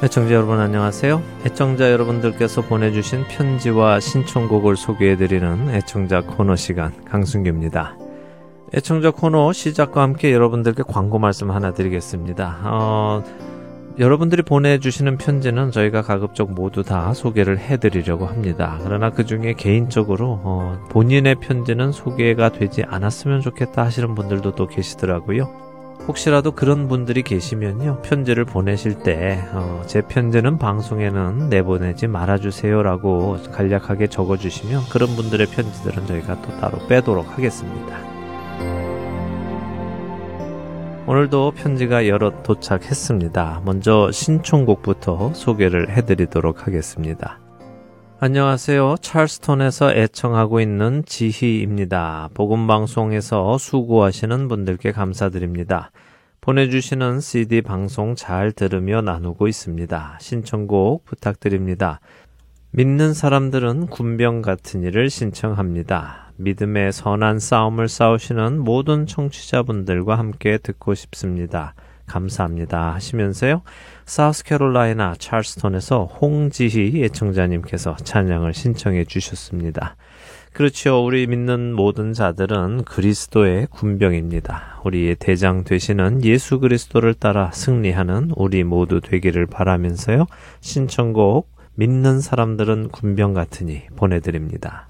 애청자 여러분 안녕하세요. 애청자 여러분들께서 보내주신 편지와 신청곡을 소개해드리는 애청자 코너 시간 강순규입니다. 애청자 코너 시작과 함께 여러분들께 광고 말씀 하나 드리겠습니다. 어, 여러분들이 보내주시는 편지는 저희가 가급적 모두 다 소개를 해드리려고 합니다. 그러나 그 중에 개인적으로 어, 본인의 편지는 소개가 되지 않았으면 좋겠다 하시는 분들도 또 계시더라고요. 혹시라도 그런 분들이 계시면요. 편지를 보내실 때, 어, 제 편지는 방송에는 내보내지 말아주세요라고 간략하게 적어주시면 그런 분들의 편지들은 저희가 또 따로 빼도록 하겠습니다. 오늘도 편지가 여러 도착했습니다. 먼저 신청곡부터 소개를 해드리도록 하겠습니다. 안녕하세요. 찰스톤에서 애청하고 있는 지희입니다. 복음방송에서 수고하시는 분들께 감사드립니다. 보내주시는 CD 방송 잘 들으며 나누고 있습니다. 신청곡 부탁드립니다. 믿는 사람들은 군병 같은 일을 신청합니다. 믿음의 선한 싸움을 싸우시는 모든 청취자분들과 함께 듣고 싶습니다. 감사합니다 하시면서요. 사우스캐롤라이나 찰스톤에서 홍지희 예청자님께서 찬양을 신청해 주셨습니다. 그렇죠. 우리 믿는 모든 자들은 그리스도의 군병입니다. 우리의 대장 되시는 예수 그리스도를 따라 승리하는 우리 모두 되기를 바라면서요. 신청곡 믿는 사람들은 군병 같으니 보내드립니다.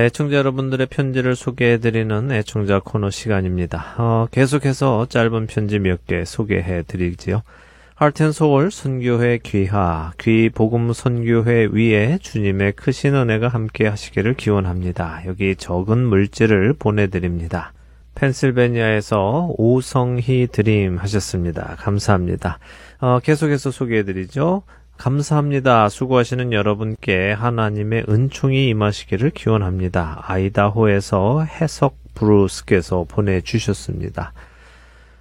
네, 애청자 여러분들의 편지를 소개해드리는 애청자 코너 시간입니다. 어, 계속해서 짧은 편지 몇 개 소개해드리지요. 하트앤소울 선교회 귀하, 귀 복음 선교회 위에 주님의 크신 은혜가 함께 하시기를 기원합니다. 여기 적은 물질을 보내드립니다. 펜실베니아에서 오성희 드림 하셨습니다. 감사합니다. 어, 계속해서 소개해드리죠. 감사합니다. 수고하시는 여러분께 하나님의 은총이 임하시기를 기원합니다. 아이다호에서 해석 브루스께서 보내주셨습니다.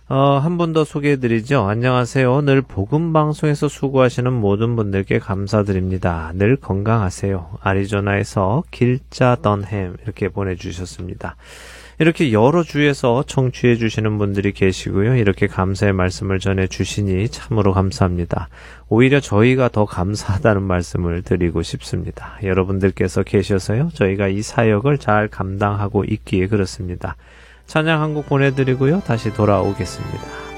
어, 한번더 소개해드리죠. 안녕하세요. 늘 복음방송에서 수고하시는 모든 분들께 감사드립니다. 늘 건강하세요. 아리조나에서 길자 던햄 이렇게 보내주셨습니다. 이렇게 여러 주에서 청취해 주시는 분들이 계시고요. 이렇게 감사의 말씀을 전해 주시니 참으로 감사합니다. 오히려 저희가 더 감사하다는 말씀을 드리고 싶습니다. 여러분들께서 계셔서요. 저희가 이 사역을 잘 감당하고 있기에 그렇습니다. 찬양 한곡 보내드리고요. 다시 돌아오겠습니다.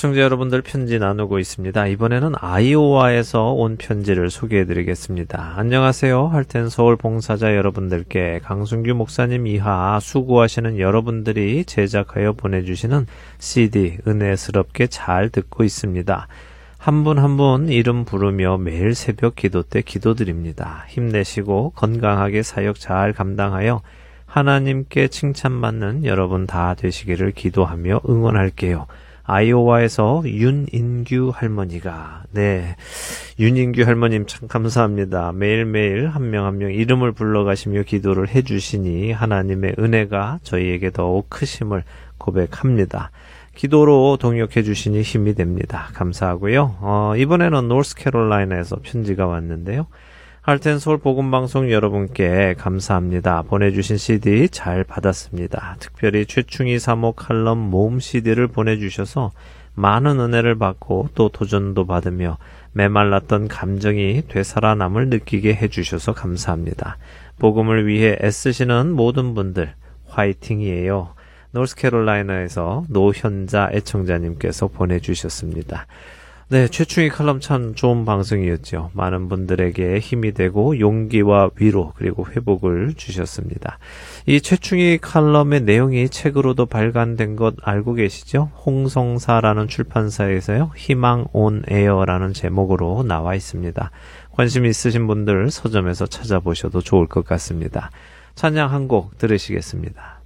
애청자 여러분들 편지 나누고 있습니다. 이번에는 아이오와에서 온 편지를 소개해 드리겠습니다. 안녕하세요. 할텐 서울 봉사자 여러분들께 강순규 목사님 이하 수고하시는 여러분들이 제작하여 보내주시는 CD 은혜스럽게 잘 듣고 있습니다. 한 분 한 분 이름 부르며 매일 새벽 기도 때 기도드립니다. 힘내시고 건강하게 사역 잘 감당하여 하나님께 칭찬받는 여러분 다 되시기를 기도하며 응원할게요. 아이오와에서 윤인규 할머니가 네 윤인규 할머님 참 감사합니다. 매일매일 한명 한 명 이름을 불러가시며 기도를 해주시니 하나님의 은혜가 저희에게 더욱 크심을 고백합니다. 기도로 동역해 주시니 힘이 됩니다. 감사하고요. 어, 이번에는 노스캐롤라이나에서 편지가 왔는데요. 할텐 서울 복음 방송 여러분께 감사합니다. 보내주신 CD 잘 받았습니다. 특별히 최충희 사모 칼럼 모음 CD를 보내주셔서 많은 은혜를 받고 또 도전도 받으며 메말랐던 감정이 되살아남을 느끼게 해주셔서 감사합니다. 복음을 위해 애쓰시는 모든 분들 화이팅이에요. 노스캐롤라이나에서 노현자 애청자님께서 보내주셨습니다. 네, 최충희 칼럼 참 좋은 방송이었죠. 많은 분들에게 힘이 되고 용기와 위로 그리고 회복을 주셨습니다. 이 최충희 칼럼의 내용이 책으로도 발간된 것 알고 계시죠? 홍성사라는 출판사에서요. 희망 온 에어라는 제목으로 나와 있습니다. 관심 있으신 분들 서점에서 찾아보셔도 좋을 것 같습니다. 찬양 한 곡 들으시겠습니다.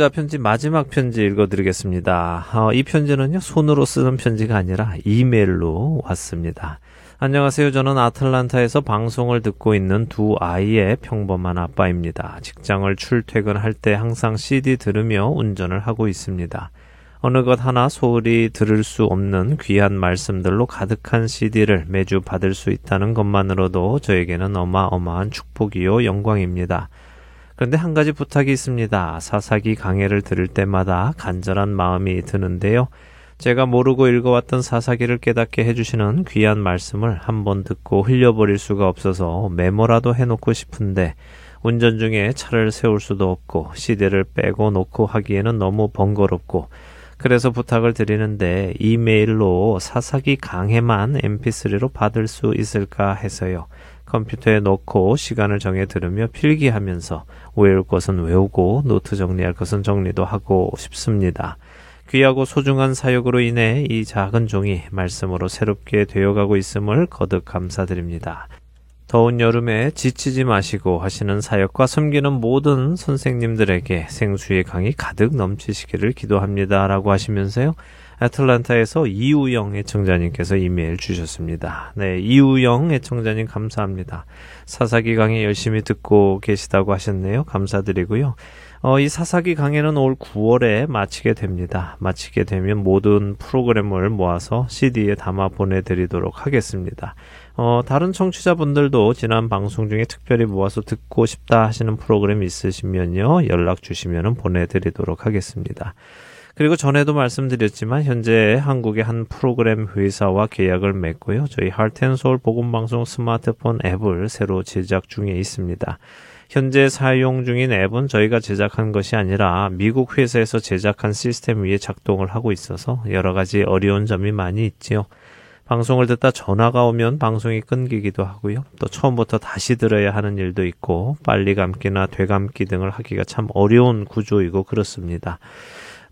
애청자 편지 마지막 편지 읽어드리겠습니다. 어, 이 편지는요, 손으로 쓰는 편지가 아니라 이메일로 왔습니다. 안녕하세요. 저는 아틀란타에서 방송을 듣고 있는 두 아이의 평범한 아빠입니다. 직장을 출퇴근할 때 항상 CD 들으며 운전을 하고 있습니다. 어느 것 하나 소홀히 들을 수 없는 귀한 말씀들로 가득한 CD를 매주 받을 수 있다는 것만으로도 저에게는 어마어마한 축복이요 영광입니다. 그런데 한 가지 부탁이 있습니다. 사사기 강해를 들을 때마다 간절한 마음이 드는데요. 제가 모르고 읽어왔던 사사기를 깨닫게 해주시는 귀한 말씀을 한번 듣고 흘려버릴 수가 없어서 메모라도 해놓고 싶은데 운전 중에 차를 세울 수도 없고 시대를 빼고 놓고 하기에는 너무 번거롭고 그래서 부탁을 드리는데 이메일로 사사기 강해만 mp3로 받을 수 있을까 해서요. 컴퓨터에 넣고 시간을 정해 들으며 필기하면서 외울 것은 외우고 노트 정리할 것은 정리도 하고 싶습니다. 귀하고 소중한 사역으로 인해 이 작은 종이 말씀으로 새롭게 되어가고 있음을 거듭 감사드립니다. 더운 여름에 지치지 마시고 하시는 사역과 섬기는 모든 선생님들에게 생수의 강이 가득 넘치시기를 기도합니다. 라고 하시면서요. 애틀란타에서 이우영 애청자님께서 이메일 주셨습니다. 네, 이우영 애청자님 감사합니다. 사사기 강의 열심히 듣고 계시다고 하셨네요. 감사드리고요. 어, 이 사사기 강의는 올 9월에 마치게 됩니다. 마치게 되면 모든 프로그램을 모아서 CD에 담아 보내드리도록 하겠습니다. 어, 다른 청취자분들도 지난 방송 중에 특별히 모아서 듣고 싶다 하시는 프로그램 있으시면요. 연락 주시면 보내드리도록 하겠습니다. 그리고 전에도 말씀드렸지만 현재 한국의 한 프로그램 회사와 계약을 맺고요. 저희 할텐서울 복음방송 스마트폰 앱을 새로 제작 중에 있습니다. 현재 사용 중인 앱은 저희가 제작한 것이 아니라 미국 회사에서 제작한 시스템 위에 작동을 하고 있어서 여러 가지 어려운 점이 많이 있지요. 방송을 듣다 전화가 오면 방송이 끊기기도 하고요. 또 처음부터 다시 들어야 하는 일도 있고 빨리 감기나 되감기 등을 하기가 참 어려운 구조이고 그렇습니다.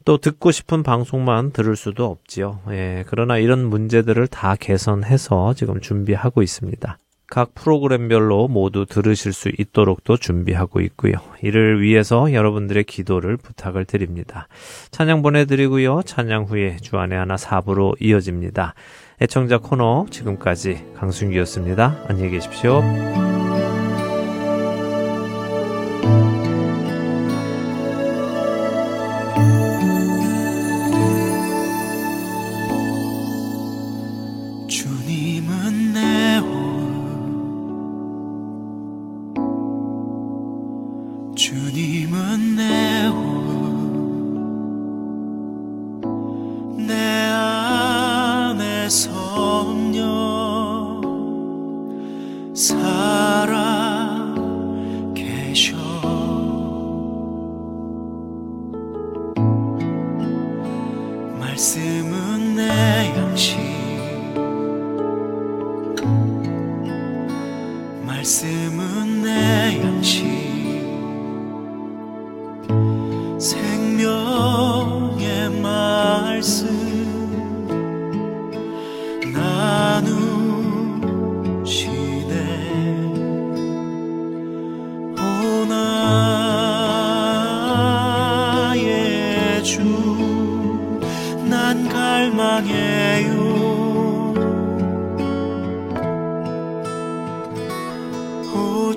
또 듣고 싶은 방송만 들을 수도 없지요. 예, 그러나 이런 문제들을 다 개선해서 지금 준비하고 있습니다. 각 프로그램별로 모두 들으실 수 있도록도 준비하고 있고요. 이를 위해서 여러분들의 기도를 부탁을 드립니다. 찬양 보내드리고요. 찬양 후에 주안의 하나 사부로 이어집니다. 애청자 코너 지금까지 강순기였습니다. 안녕히 계십시오.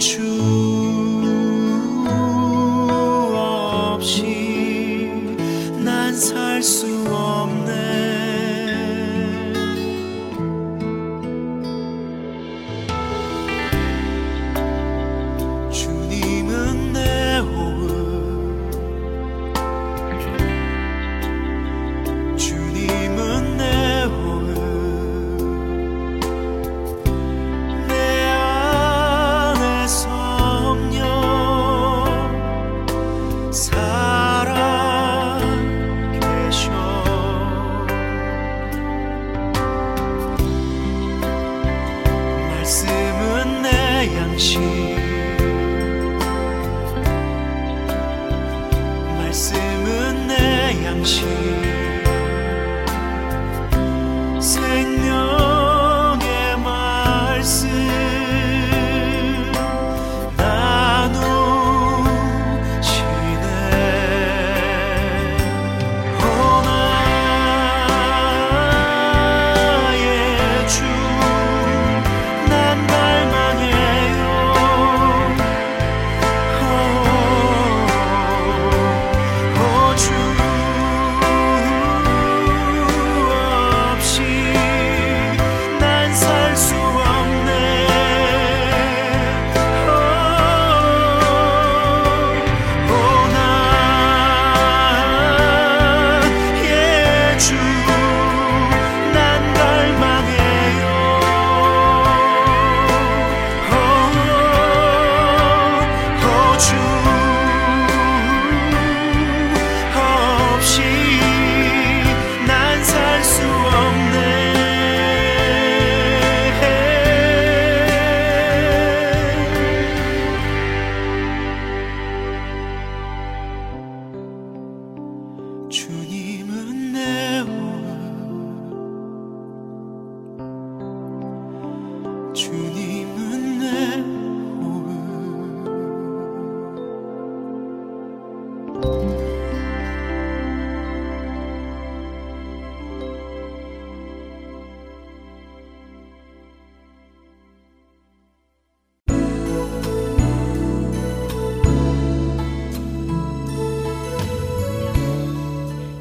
true.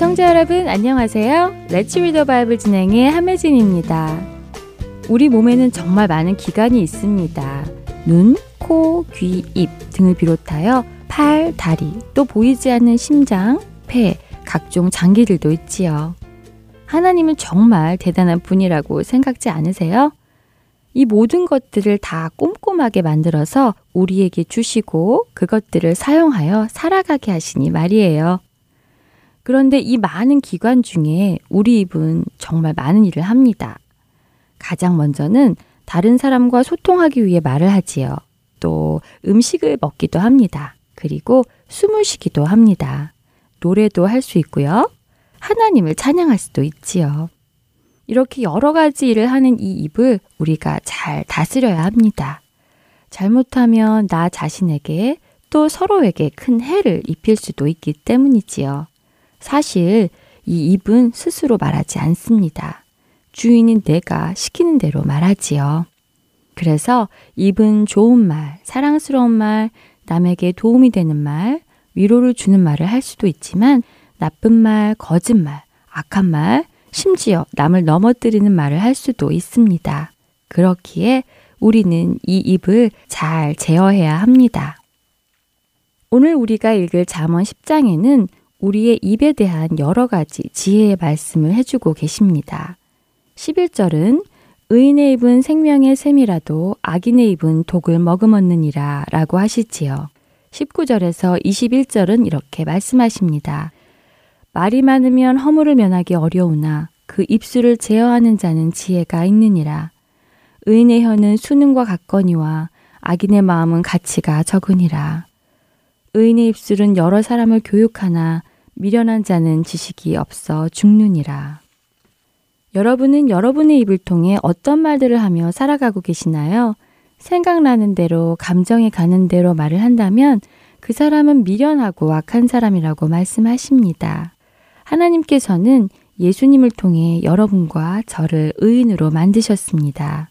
애청자 여러분 안녕하세요. Let's Read the Bible 진행의 함혜진입니다. 우리 몸에는 정말 많은 기관이 있습니다. 눈, 코, 귀, 입 등을 비롯하여 팔, 다리, 또 보이지 않는 심장, 폐, 각종 장기들도 있지요. 하나님은 정말 대단한 분이라고 생각지 않으세요? 이 모든 것들을 다 꼼꼼하게 만들어서 우리에게 주시고 그것들을 사용하여 살아가게 하시니 말이에요. 그런데 이 많은 기관 중에 우리 입은 정말 많은 일을 합니다. 가장 먼저는 다른 사람과 소통하기 위해 말을 하지요. 또 음식을 먹기도 합니다. 그리고 숨을 쉬기도 합니다. 노래도 할 수 있고요. 하나님을 찬양할 수도 있지요. 이렇게 여러 가지 일을 하는 이 입을 우리가 잘 다스려야 합니다. 잘못하면 나 자신에게 또 서로에게 큰 해를 입힐 수도 있기 때문이지요. 사실 이 입은 스스로 말하지 않습니다. 주인인 내가 시키는 대로 말하지요. 그래서 입은 좋은 말, 사랑스러운 말, 남에게 도움이 되는 말, 위로를 주는 말을 할 수도 있지만 나쁜 말, 거짓말, 악한 말, 심지어 남을 넘어뜨리는 말을 할 수도 있습니다. 그렇기에 우리는 이 입을 잘 제어해야 합니다. 오늘 우리가 읽을 잠언 10장에는 우리의 입에 대한 여러 가지 지혜의 말씀을 해주고 계십니다. 11절은 의인의 입은 생명의 샘이라도 악인의 입은 독을 머금었느니라 라고 하시지요. 19절에서 21절은 이렇게 말씀하십니다. 말이 많으면 허물을 면하기 어려우나 그 입술을 제어하는 자는 지혜가 있느니라. 의인의 혀는 수능과 같거니와 악인의 마음은 가치가 적으니라. 의인의 입술은 여러 사람을 교육하나 미련한 자는 지식이 없어 죽느니라. 여러분은 여러분의 입을 통해 어떤 말들을 하며 살아가고 계시나요? 생각나는 대로, 감정이 가는 대로 말을 한다면 그 사람은 미련하고 악한 사람이라고 말씀하십니다. 하나님께서는 예수님을 통해 여러분과 저를 의인으로 만드셨습니다.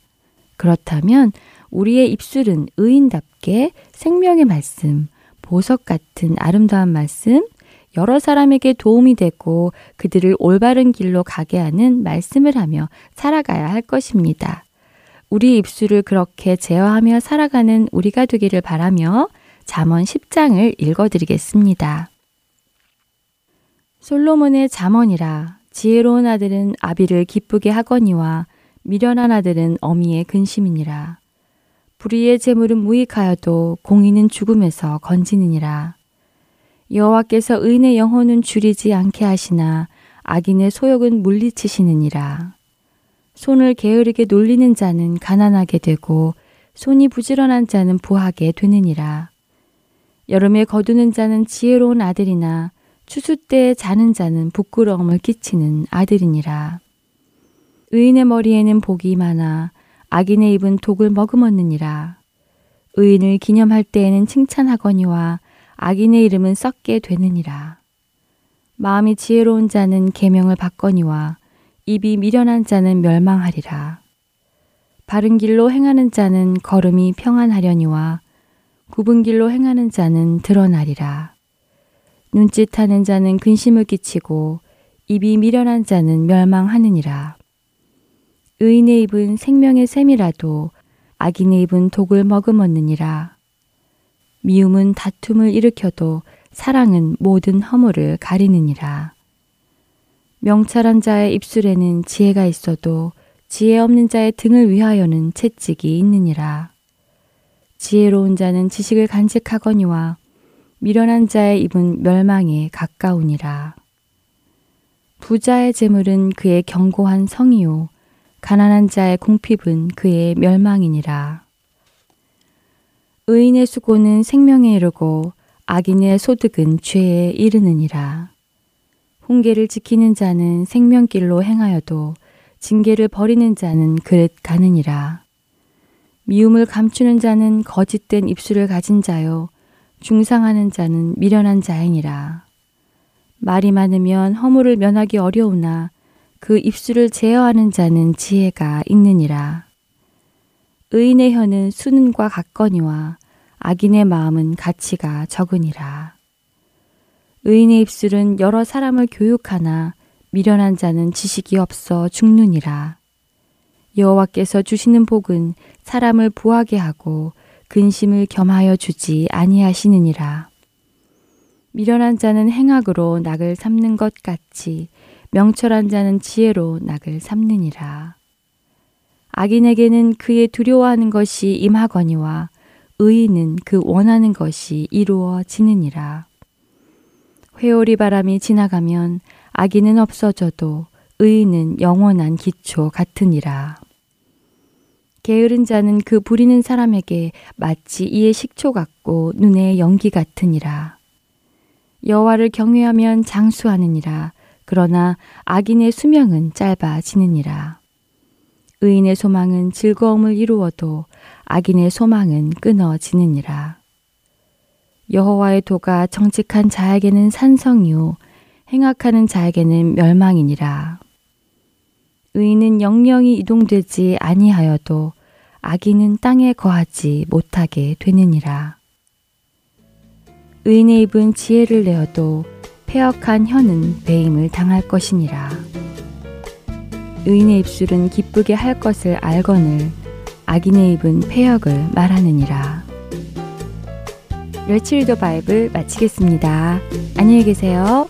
그렇다면 우리의 입술은 의인답게 생명의 말씀, 보석 같은 아름다운 말씀, 여러 사람에게 도움이 되고 그들을 올바른 길로 가게 하는 말씀을 하며 살아가야 할 것입니다. 우리 입술을 그렇게 제어하며 살아가는 우리가 되기를 바라며 잠언 10장을 읽어드리겠습니다. 솔로몬의 잠언이라 지혜로운 아들은 아비를 기쁘게 하거니와 미련한 아들은 어미의 근심이니라. 불의의 재물은 무익하여도 공의는 죽음에서 건지느니라. 여호와께서 의인의 영혼은 줄이지 않게 하시나 악인의 소욕은 물리치시느니라. 손을 게으르게 놀리는 자는 가난하게 되고 손이 부지런한 자는 부하게 되느니라. 여름에 거두는 자는 지혜로운 아들이나 추수 때에 자는 자는 부끄러움을 끼치는 아들이니라. 의인의 머리에는 복이 많아 악인의 입은 독을 머금었느니라. 의인을 기념할 때에는 칭찬하거니와 악인의 이름은 썩게 되느니라. 마음이 지혜로운 자는 계명을 받거니와 입이 미련한 자는 멸망하리라. 바른 길로 행하는 자는 걸음이 평안하려니와 굽은 길로 행하는 자는 드러나리라. 눈짓하는 자는 근심을 끼치고 입이 미련한 자는 멸망하느니라. 의인의 입은 생명의 샘이라도 악인의 입은 독을 머금었느니라. 미움은 다툼을 일으켜도 사랑은 모든 허물을 가리느니라. 명철한 자의 입술에는 지혜가 있어도 지혜 없는 자의 등을 위하여는 채찍이 있느니라. 지혜로운 자는 지식을 간직하거니와 미련한 자의 입은 멸망에 가까우니라. 부자의 재물은 그의 견고한 성이요 가난한 자의 궁핍은 그의 멸망이니라. 의인의 수고는 생명에 이르고 악인의 소득은 죄에 이르느니라. 훈계를 지키는 자는 생명길로 행하여도 징계를 버리는 자는 그릇 가느니라. 미움을 감추는 자는 거짓된 입술을 가진 자요. 중상하는 자는 미련한 자이니라. 말이 많으면 허물을 면하기 어려우나 그 입술을 제어하는 자는 지혜가 있느니라. 의인의 혀는 수는과 같거니와 악인의 마음은 가치가 적으니라. 의인의 입술은 여러 사람을 교육하나 미련한 자는 지식이 없어 죽느니라. 여호와께서 주시는 복은 사람을 부하게 하고 근심을 겸하여 주지 아니하시느니라. 미련한 자는 행악으로 낙을 삼는 것 같이 명철한 자는 지혜로 낙을 삼느니라. 악인에게는 그의 두려워하는 것이 임하거니와 의인은 그 원하는 것이 이루어지느니라. 회오리 바람이 지나가면 악인은 없어져도 의인은 영원한 기초 같으니라. 게으른 자는 그 부리는 사람에게 마치 이의 식초 같고 눈의 연기 같으니라. 여호와를 경외하면 장수하느니라. 그러나 악인의 수명은 짧아지느니라. 의인의 소망은 즐거움을 이루어도 악인의 소망은 끊어지느니라. 여호와의 도가 정직한 자에게는 산성이요 행악하는 자에게는 멸망이니라. 의인은 영영이 이동되지 아니하여도 악인은 땅에 거하지 못하게 되느니라. 의인의 입은 지혜를 내어도 폐역한 혀는 배임을 당할 것이니라. 의인의 입술은 기쁘게 할 것을 알거늘 악인의 입은 폐역을 말하느니라. 멸치리더 바이블 마치겠습니다. 안녕히 계세요.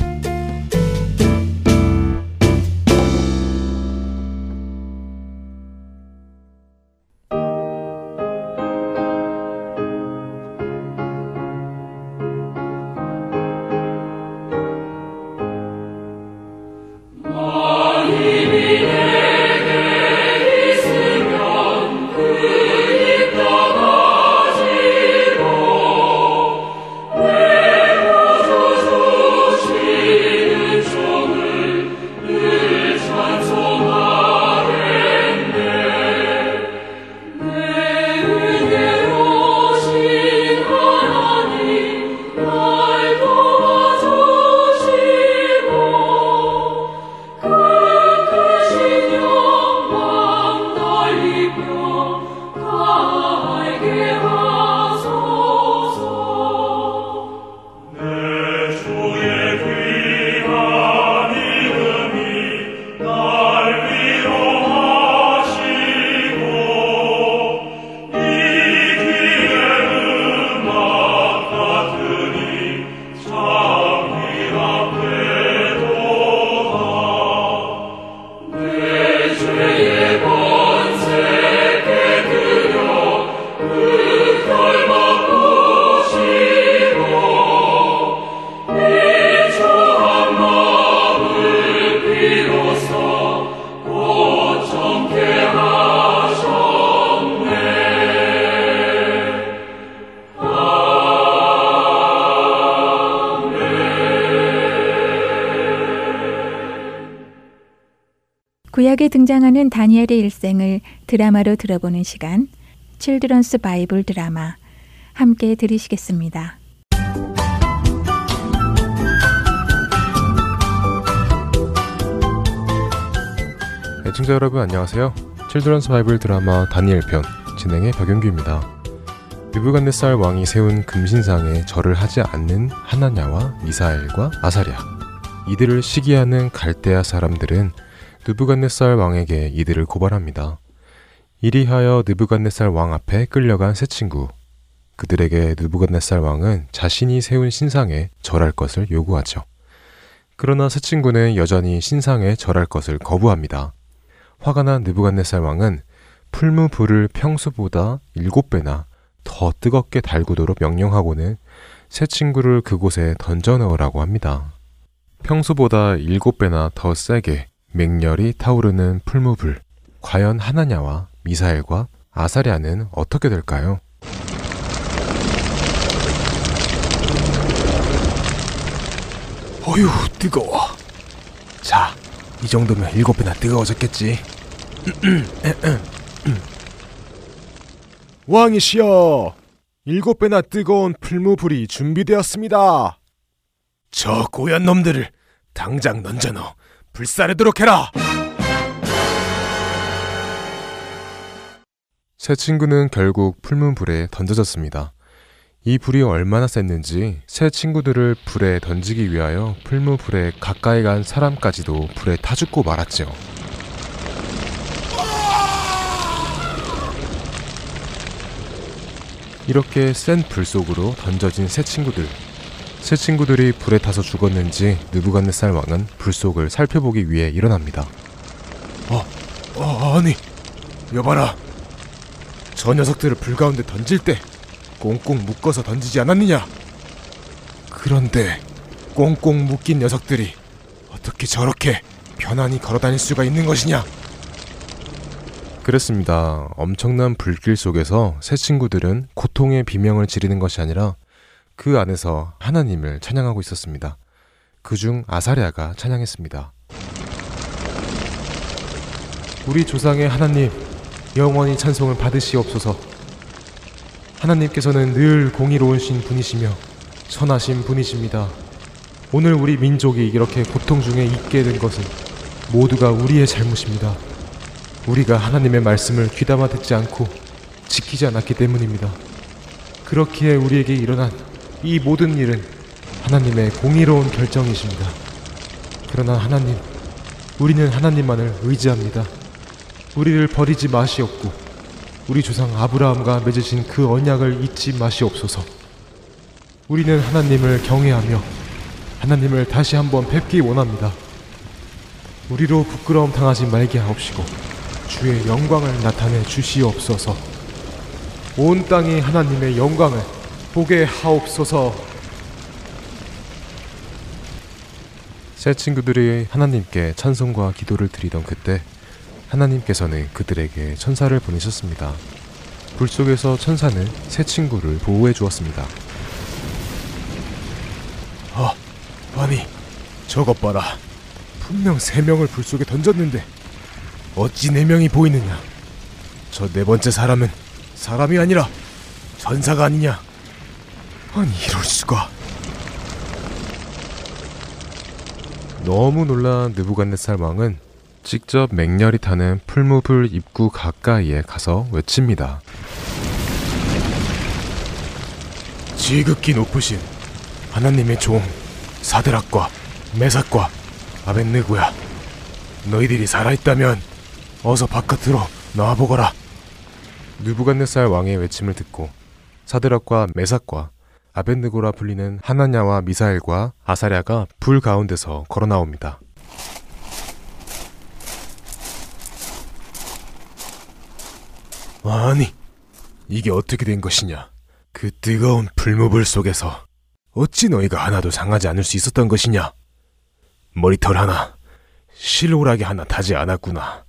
구약에 등장하는 다니엘의 일생을 드라마로 들어보는 시간, Children's Bible Drama 함께 들으시겠습니다. 애청자 여러분 안녕하세요. Children's Bible Drama 다니엘 편 진행의 박영규입니다. 느부갓네살 왕이 세운 금신상에 절을 하지 않는 하나냐와 미사엘과 아사랴 이들을 시기하는 갈대아 사람들은 느부갓네살 왕에게 이들을 고발합니다. 이리하여 느부갓네살 왕 앞에 끌려간 세 친구. 그들에게 느부갓네살 왕은 자신이 세운 신상에 절할 것을 요구하죠. 그러나 새 친구는 여전히 신상에 절할 것을 거부합니다. 화가 난 느부갓네살 왕은 풀무불을 평소보다 일곱 배나 더 뜨겁게 달구도록 명령하고는 새 친구를 그곳에 던져 넣으라고 합니다. 평소보다 일곱 배나 더 세게 맹렬히 타오르는 풀무불. 과연 하나냐와 미사엘과 아사랴는 어떻게 될까요? 어휴, 뜨거워. 자, 이 정도면 일곱 배나 뜨거워졌겠지. 왕이시여, 일곱 배나 뜨거운 풀무불이 준비되었습니다. 저 고얀 놈들을 당장 던져넣어 불사르도록 해라. 새 친구는 결국 풀문불에 던져졌습니다. 이 불이 얼마나 셌는지 새 친구들을 불에 던지기 위하여 풀무불에 가까이 간 사람까지도 불에 타 죽고 말았죠. 이렇게 센 불 속으로 던져진 새 친구들. 새 친구들이 불에 타서 죽었는지 느부갓네살 왕은 불 속을 살펴보기 위해 일어납니다. 어, 어 아니, 여봐라. 저 녀석들을 불 가운데 던질 때 꽁꽁 묶어서 던지지 않았느냐? 그런데 꽁꽁 묶인 녀석들이 어떻게 저렇게 편안히 걸어 다닐 수가 있는 것이냐? 그렇습니다. 엄청난 불길 속에서 새 친구들은 고통의 비명을 지르는 것이 아니라 그 안에서 하나님을 찬양하고 있었습니다. 그중 아사랴가 찬양했습니다. 우리 조상의 하나님, 영원히 찬송을 받으시옵소서. 하나님께서는 늘 공의로우신 분이시며 선하신 분이십니다. 오늘 우리 민족이 이렇게 고통 중에 있게 된 것은 모두가 우리의 잘못입니다. 우리가 하나님의 말씀을 귀담아 듣지 않고 지키지 않았기 때문입니다. 그렇기에 우리에게 일어난 이 모든 일은 하나님의 공의로운 결정이십니다. 그러나 하나님, 우리는 하나님만을 의지합니다. 우리를 버리지 마시옵고 우리 조상 아브라함과 맺으신 그 언약을 잊지 마시옵소서. 우리는 하나님을 경외하며 하나님을 다시 한번 뵙기 원합니다. 우리로 부끄러움 당하지 말게 하옵시고 주의 영광을 나타내 주시옵소서. 온 땅이 하나님의 영광을 보게 하옵소서. 새 친구들이 하나님께 찬송과 기도를 드리던 그때 하나님께서는 그들에게 천사를 보내셨습니다. 불 속에서 천사는 새 친구를 보호해 주었습니다. 아, 아니, 저것 봐라. 분명 세 명을 불 속에 던졌는데 어찌 네 명이 보이느냐? 저 네 번째 사람은 사람이 아니라 전사가 아니냐? 아니 이럴 수가. 너무 놀란 느부갓네살 왕은 직접 맹렬히 타는 풀무불 입구 가까이에 가서 외칩니다. 지극히 높으신 하나님의 종 사드락과 메삭과 아벤느고야 너희들이 살아있다면 어서 바깥으로 나와보거라 느부갓네살 왕의 외침을 듣고 사드락과 메삭과 아벤느고라 불리는 하나냐와 미사엘과 아사랴가 불 가운데서 걸어 나옵니다. 아니 이게 어떻게 된 것이냐? 그 뜨거운 불무불 속에서 어찌 너희가 하나도 상하지 않을 수 있었던 것이냐? 머리털 하나 실오라기 하나 타지 않았구나.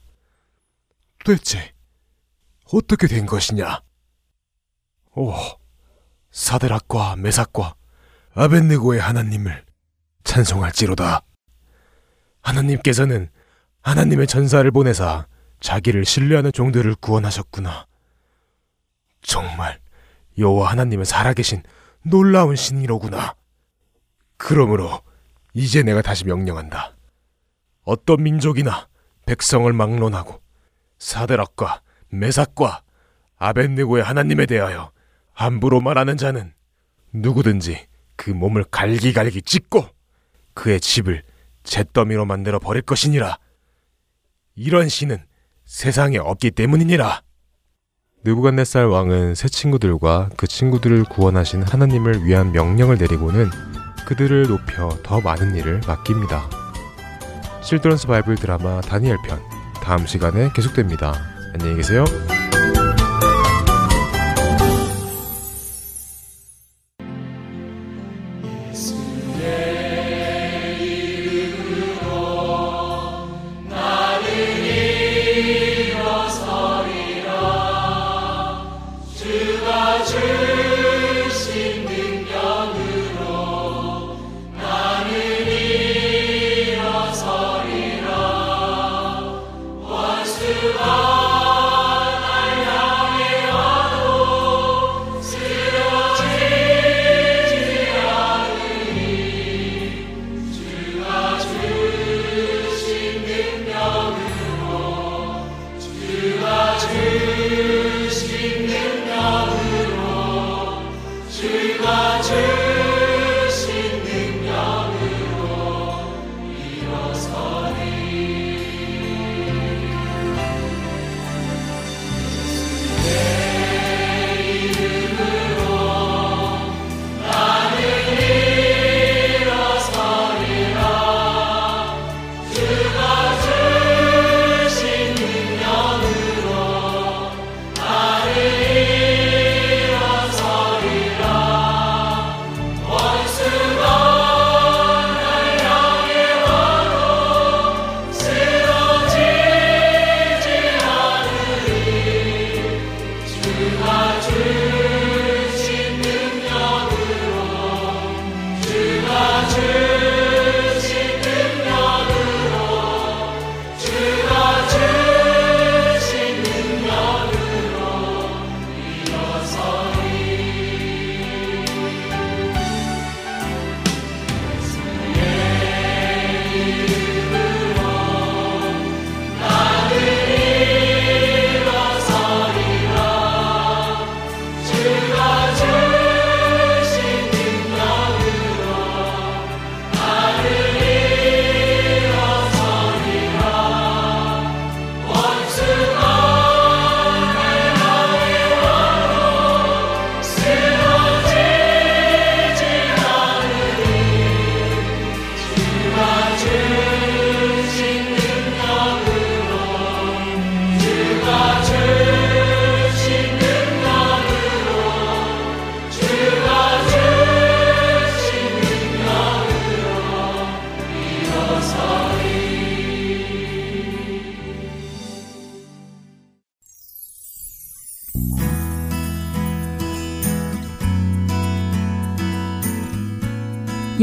도대체 어떻게 된 것이냐? 오 사드락과 메삭과 아벤느고의 하나님을 찬송할지로다 하나님께서는 하나님의 전사를 보내사 자기를 신뢰하는 종들을 구원하셨구나. 정말 여호와 하나님은 살아계신 놀라운 신이로구나. 그러므로 이제 내가 다시 명령한다. 어떤 민족이나 백성을 막론하고 사드락과 메삭과 아벤느고의 하나님에 대하여 함부로 말하는 자는 누구든지 그 몸을 갈기갈기 찢고 그의 집을 잿더미로 만들어 버릴 것이니라. 이런 신은 세상에 없기 때문이니라. 느부갓네살 왕은 새 친구들과 그 친구들을 구원하신 하나님을 위한 명령을 내리고는 그들을 높여 더 많은 일을 맡깁니다. 실드런스 바이블 드라마 다니엘 편 다음 시간에 계속됩니다. 안녕히 계세요.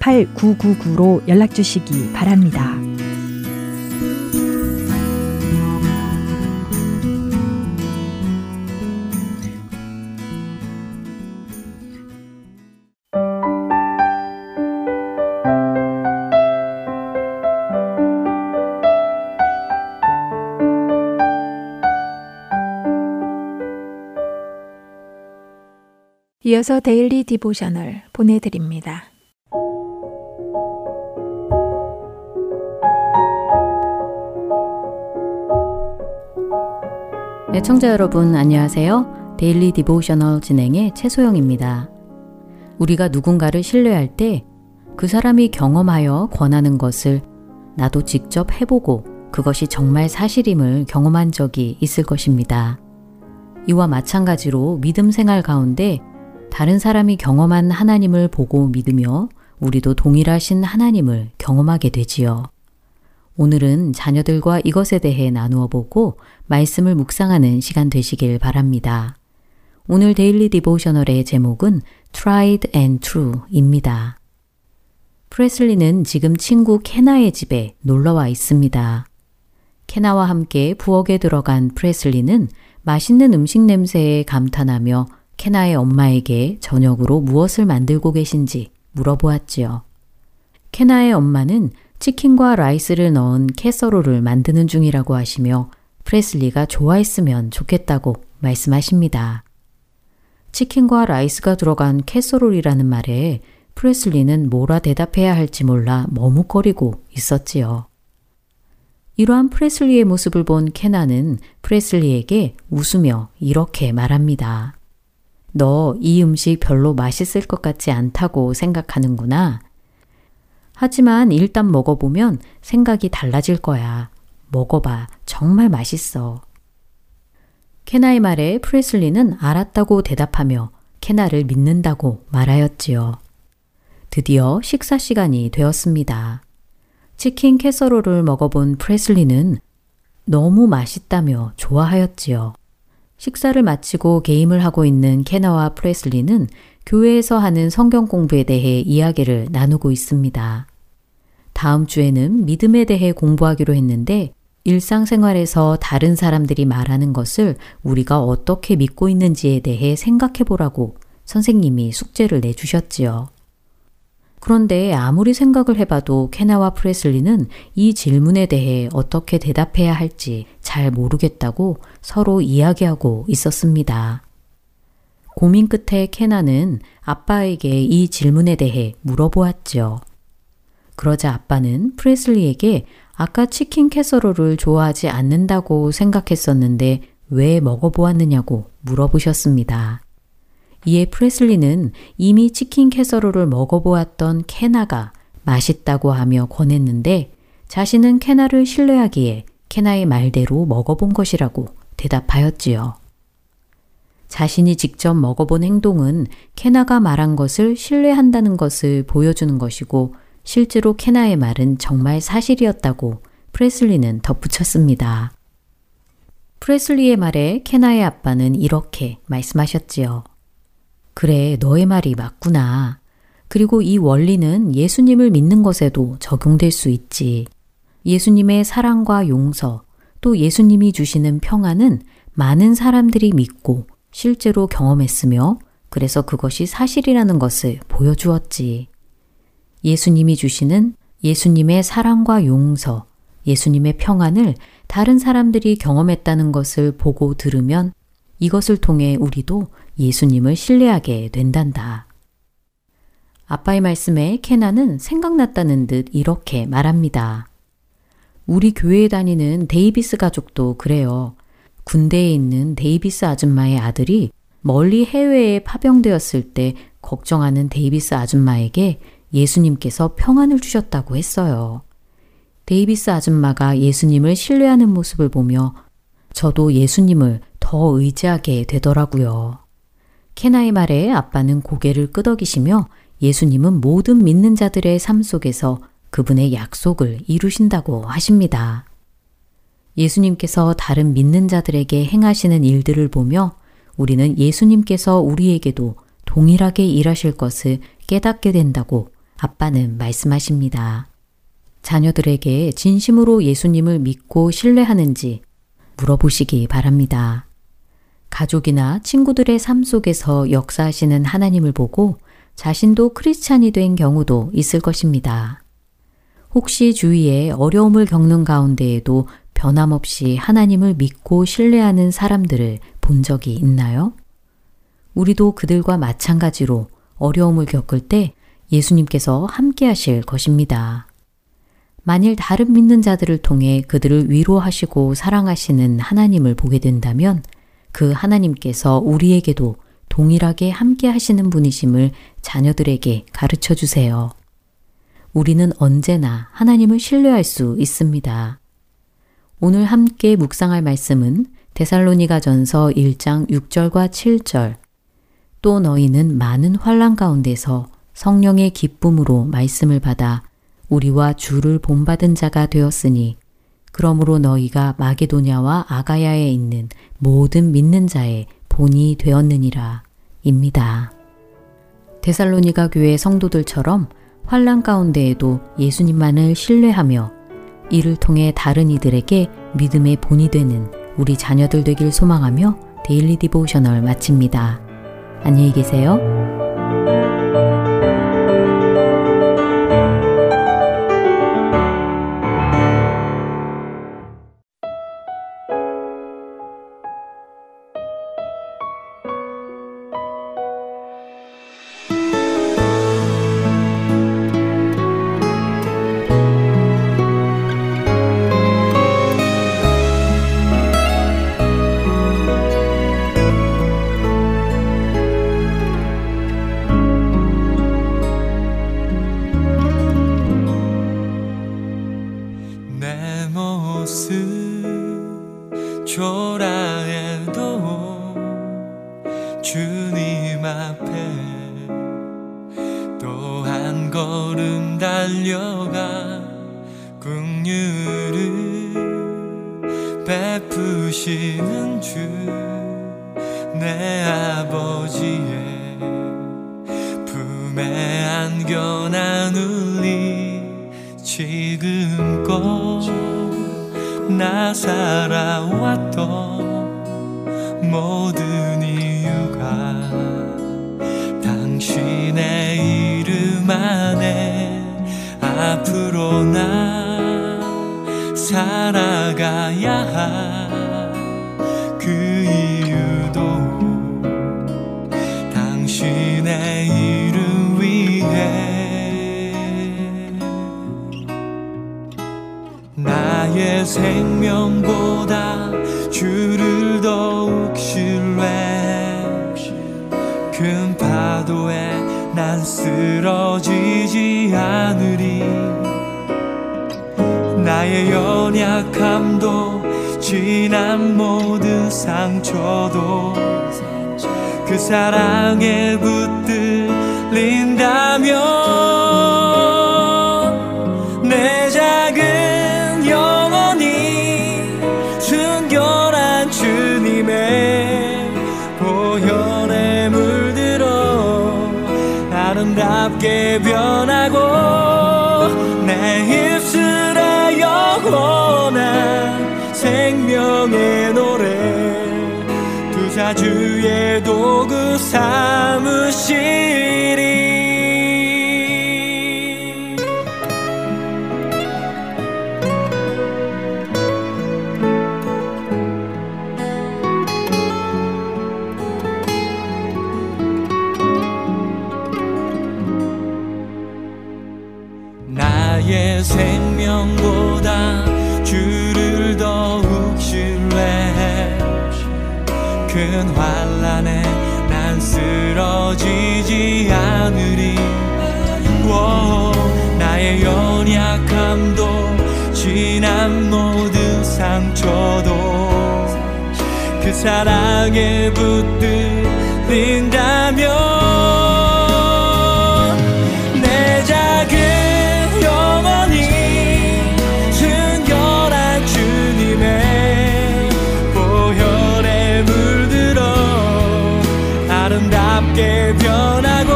8999로 연락 주시기 바랍니다. 이어서 Daily Devotional 보내드립니다. 애청자 여러분 안녕하세요. Daily Devotional 진행의 최소영입니다. 우리가 누군가를 신뢰할 때 그 사람이 경험하여 권하는 것을 나도 직접 해보고 그것이 정말 사실임을 경험한 적이 있을 것입니다. 이와 마찬가지로 믿음 생활 가운데 다른 사람이 경험한 하나님을 보고 믿으며 우리도 동일하신 하나님을 경험하게 되지요. 오늘은 자녀들과 이것에 대해 나누어 보고 말씀을 묵상하는 시간 되시길 바랍니다. 오늘 데일리 디보셔널의 제목은 Tried and True입니다. 프레슬리는 지금 친구 케나의 집에 놀러와 있습니다. 케나와 함께 부엌에 들어간 프레슬리는 맛있는 음식 냄새에 감탄하며 케나의 엄마에게 저녁으로 무엇을 만들고 계신지 물어보았지요. 케나의 엄마는 치킨과 라이스를 넣은 casserole을 만드는 중이라고 하시며 프레슬리가 좋아했으면 좋겠다고 말씀하십니다. 치킨과 라이스가 들어간 casserole이라는 말에 프레슬리는 뭐라 대답해야 할지 몰라 머뭇거리고 있었지요. 이러한 프레슬리의 모습을 본 케나는 프레슬리에게 웃으며 이렇게 말합니다. 너 이 음식 별로 맛있을 것 같지 않다고 생각하는구나. 하지만 일단 먹어보면 생각이 달라질 거야. 먹어봐. 정말 맛있어. 케나의 말에 프레슬리는 알았다고 대답하며 케나를 믿는다고 말하였지요. 드디어 식사 시간이 되었습니다. 치킨 캐서롤을 먹어본 프레슬리는 너무 맛있다며 좋아하였지요. 식사를 마치고 게임을 하고 있는 케나와 프레슬리는 교회에서 하는 성경 공부에 대해 이야기를 나누고 있습니다. 다음 주에는 믿음에 대해 공부하기로 했는데 일상생활에서 다른 사람들이 말하는 것을 우리가 어떻게 믿고 있는지에 대해 생각해 보라고 선생님이 숙제를 내주셨지요. 그런데 아무리 생각을 해봐도 케나와 프레슬리는 이 질문에 대해 어떻게 대답해야 할지 잘 모르겠다고 서로 이야기하고 있었습니다. 고민 끝에 케나는 아빠에게 이 질문에 대해 물어보았죠. 그러자 아빠는 프레슬리에게 아까 치킨 캐서롤을 좋아하지 않는다고 생각했었는데 왜 먹어보았느냐고 물어보셨습니다. 이에 프레슬리는 이미 치킨 캐서롤을 먹어보았던 케나가 맛있다고 하며 권했는데 자신은 케나를 신뢰하기에 케나의 말대로 먹어본 것이라고 대답하였지요. 자신이 직접 먹어본 행동은 케나가 말한 것을 신뢰한다는 것을 보여주는 것이고 실제로 케나의 말은 정말 사실이었다고 프레슬리는 덧붙였습니다. 프레슬리의 말에 케나의 아빠는 이렇게 말씀하셨지요. 그래, 너의 말이 맞구나. 그리고 이 원리는 예수님을 믿는 것에도 적용될 수 있지. 예수님의 사랑과 용서, 또 예수님이 주시는 평안은 많은 사람들이 믿고 실제로 경험했으며 그래서 그것이 사실이라는 것을 보여주었지. 예수님이 주시는 예수님의 사랑과 용서, 예수님의 평안을 다른 사람들이 경험했다는 것을 보고 들으면 이것을 통해 우리도 예수님을 신뢰하게 된단다. 아빠의 말씀에 케나는 생각났다는 듯 이렇게 말합니다. 우리 교회에 다니는 데이비스 가족도 그래요. 군대에 있는 데이비스 아줌마의 아들이 멀리 해외에 파병되었을 때 걱정하는 데이비스 아줌마에게 예수님께서 평안을 주셨다고 했어요. 데이비스 아줌마가 예수님을 신뢰하는 모습을 보며 저도 예수님을 더 의지하게 되더라고요. 케나의 말에 아빠는 고개를 끄덕이시며 예수님은 모든 믿는 자들의 삶 속에서 그분의 약속을 이루신다고 하십니다. 예수님께서 다른 믿는 자들에게 행하시는 일들을 보며 우리는 예수님께서 우리에게도 동일하게 일하실 것을 깨닫게 된다고 아빠는 말씀하십니다. 자녀들에게 진심으로 예수님을 믿고 신뢰하는지 물어보시기 바랍니다. 가족이나 친구들의 삶 속에서 역사하시는 하나님을 보고 자신도 크리스찬이 된 경우도 있을 것입니다. 혹시 주위에 어려움을 겪는 가운데에도 변함없이 하나님을 믿고 신뢰하는 사람들을 본 적이 있나요? 우리도 그들과 마찬가지로 어려움을 겪을 때 예수님께서 함께 하실 것입니다. 만일 다른 믿는 자들을 통해 그들을 위로하시고 사랑하시는 하나님을 보게 된다면 그 하나님께서 우리에게도 동일하게 함께 하시는 분이심을 자녀들에게 가르쳐 주세요. 우리는 언제나 하나님을 신뢰할 수 있습니다. 오늘 함께 묵상할 말씀은 데살로니가 전서 1장 6절과 7절. 또 너희는 많은 환란 가운데서 성령의 기쁨으로 말씀을 받아 우리와 주를 본받은 자가 되었으니 그러므로 너희가 마게도냐와 아가야에 있는 모든 믿는 자의 본이 되었느니라 입니다. 데살로니가 교회 성도들처럼 환란 가운데에도 예수님만을 신뢰하며 이를 통해 다른 이들에게 믿음의 본이 되는 우리 자녀들 되길 소망하며 Daily Devotional 마칩니다. 안녕히 계세요. 주님 앞에 또 한 걸음 달려가 국류를 베푸시는 주 내 아버지의 품에 안겨 나눌 리 지금껏 나 살아왔던 모든 앞으로 나 살아가야 할그 이유도 당신의 이름 위해 나의 생명보다 주를 더욱 신뢰해 큰 파도에 난 쓰러지지 않으리 나의 연약함도 지난 모든 상처도 그 사랑에 붙들린다면 삼 사랑에 붙들린다면 내 작은 영혼이 순결한 주님의 보혈에 물들어 아름답게 변하고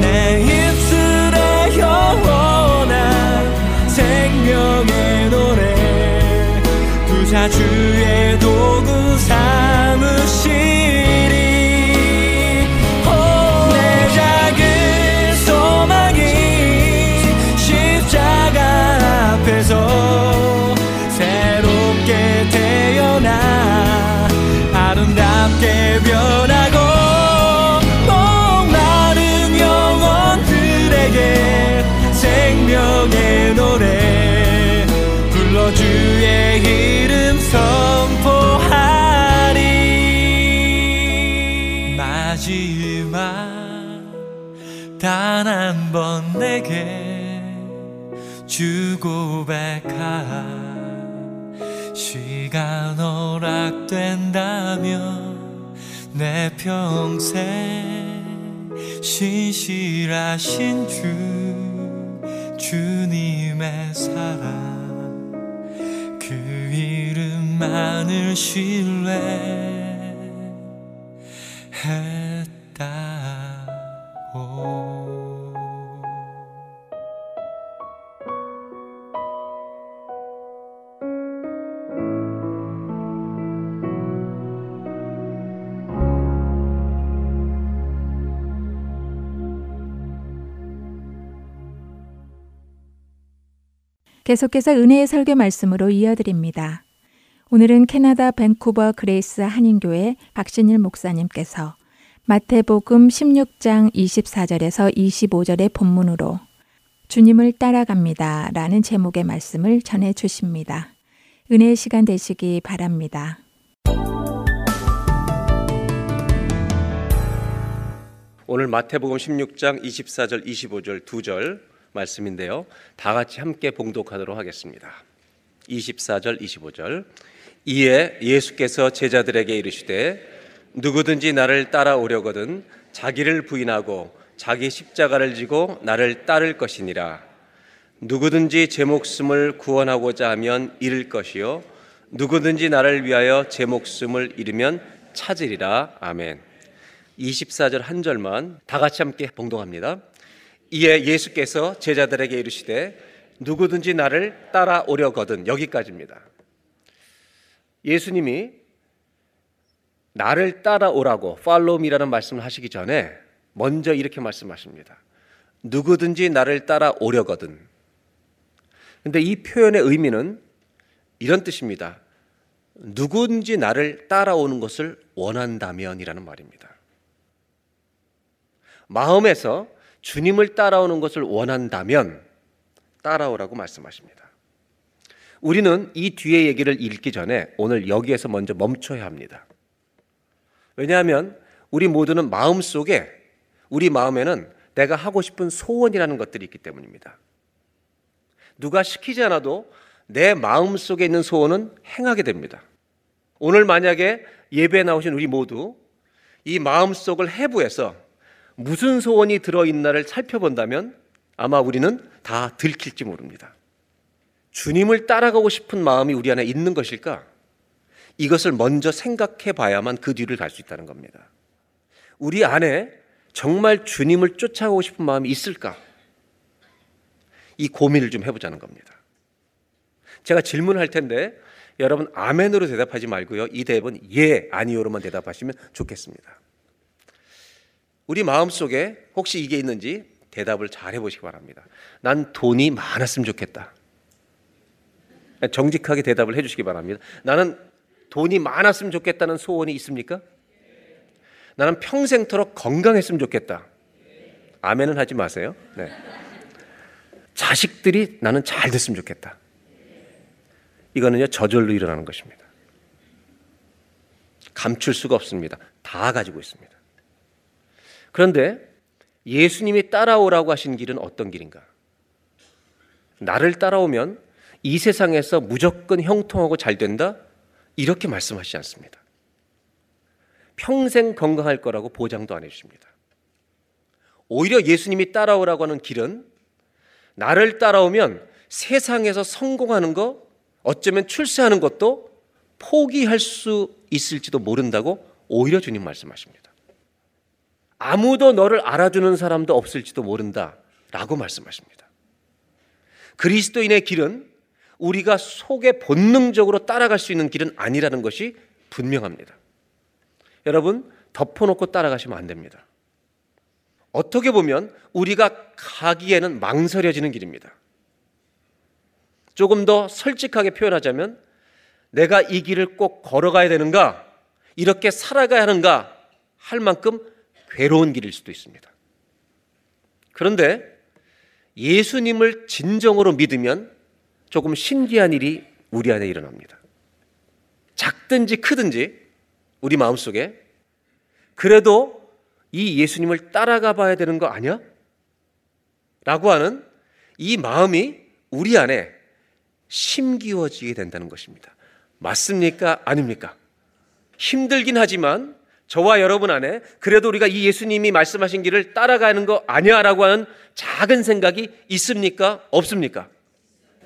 내 입술에 영원한 생명의 노래 부사주 평생 신실하신 주 주님의 사랑. 그 이름만을 신뢰 계속해서 은혜의 설교 말씀으로 이어드립니다. 오늘은 캐나다 밴쿠버 그레이스 한인교회 박신일 목사님께서 마태복음 16장 24절에서 25절의 본문으로 주님을 따라갑니다. 라는 제목의 말씀을 전해 주십니다. 은혜의 시간 되시기 바랍니다. 오늘 마태복음 16장 24절 25절 두절 말씀인데요. 다 같이 함께 봉독하도록 하겠습니다. 24절 25절 이에 예수께서 제자들에게 이르시되 누구든지 나를 따라오려거든 자기를 부인하고 자기 십자가를 지고 나를 따를 것이니라 누구든지 제 목숨을 구원하고자 하면 잃을 것이요 누구든지 나를 위하여 제 목숨을 잃으면 찾으리라. 아멘. 24절 한 절만 다 같이 함께 봉독합니다. 이에 예수께서 제자들에게 이르시되 누구든지 나를 따라오려거든 여기까지입니다. 예수님이 나를 따라오라고 팔로우 미라는 말씀을 하시기 전에 먼저 이렇게 말씀하십니다. 누구든지 나를 따라오려거든. 근데 이 표현의 의미는 이런 뜻입니다. 누군지 나를 따라오는 것을 원한다면이라는 말입니다. 마음에서 주님을 따라오는 것을 원한다면 따라오라고 말씀하십니다. 우리는 이 뒤의 얘기를 읽기 전에 오늘 여기에서 먼저 멈춰야 합니다. 왜냐하면 우리 모두는 마음 속에 우리 마음에는 내가 하고 싶은 소원이라는 것들이 있기 때문입니다. 누가 시키지 않아도 내 마음 속에 있는 소원은 행하게 됩니다. 오늘 만약에 예배에 나오신 우리 모두 이 마음 속을 해부해서 무슨 소원이 들어있나를 살펴본다면 아마 우리는 다 들킬지 모릅니다. 주님을 따라가고 싶은 마음이 우리 안에 있는 것일까? 이것을 먼저 생각해 봐야만 그 뒤를 갈 수 있다는 겁니다. 우리 안에 정말 주님을 쫓아가고 싶은 마음이 있을까? 이 고민을 좀 해보자는 겁니다. 제가 질문할 텐데 여러분 아멘으로 대답하지 말고요. 이 대답은 예, 아니요로만 대답하시면 좋겠습니다. 우리 마음속에 혹시 이게 있는지 대답을 잘 해보시기 바랍니다. 난 돈이 많았으면 좋겠다. 정직하게 대답을 해주시기 바랍니다. 나는 돈이 많았으면 좋겠다는 소원이 있습니까? 나는 평생토록 건강했으면 좋겠다. 아멘은 하지 마세요. 네. 자식들이 나는 잘 됐으면 좋겠다. 이거는요, 저절로 일어나는 것입니다. 감출 수가 없습니다. 다 가지고 있습니다. 그런데 예수님이 따라오라고 하신 길은 어떤 길인가? 나를 따라오면 이 세상에서 무조건 형통하고 잘 된다? 이렇게 말씀하시지 않습니다. 평생 건강할 거라고 보장도 안 해주십니다. 오히려 예수님이 따라오라고 하는 길은 나를 따라오면 세상에서 성공하는 거, 어쩌면 출세하는 것도 포기할 수 있을지도 모른다고 오히려 주님 말씀하십니다. 아무도 너를 알아주는 사람도 없을지도 모른다. 라고 말씀하십니다. 그리스도인의 길은 우리가 속에 본능적으로 따라갈 수 있는 길은 아니라는 것이 분명합니다. 여러분, 덮어놓고 따라가시면 안 됩니다. 어떻게 보면 우리가 가기에는 망설여지는 길입니다. 조금 더 솔직하게 표현하자면 내가 이 길을 꼭 걸어가야 되는가, 이렇게 살아가야 하는가 할 만큼 괴로운 길일 수도 있습니다. 그런데 예수님을 진정으로 믿으면 조금 신기한 일이 우리 안에 일어납니다. 작든지 크든지 우리 마음속에 그래도 이 예수님을 따라가 봐야 되는 거 아니야? 라고 하는 이 마음이 우리 안에 심기워지게 된다는 것입니다. 맞습니까? 아닙니까? 힘들긴 하지만 저와 여러분 안에 그래도 우리가 이 예수님이 말씀하신 길을 따라가는 거 아니야라고 하는 작은 생각이 있습니까? 없습니까?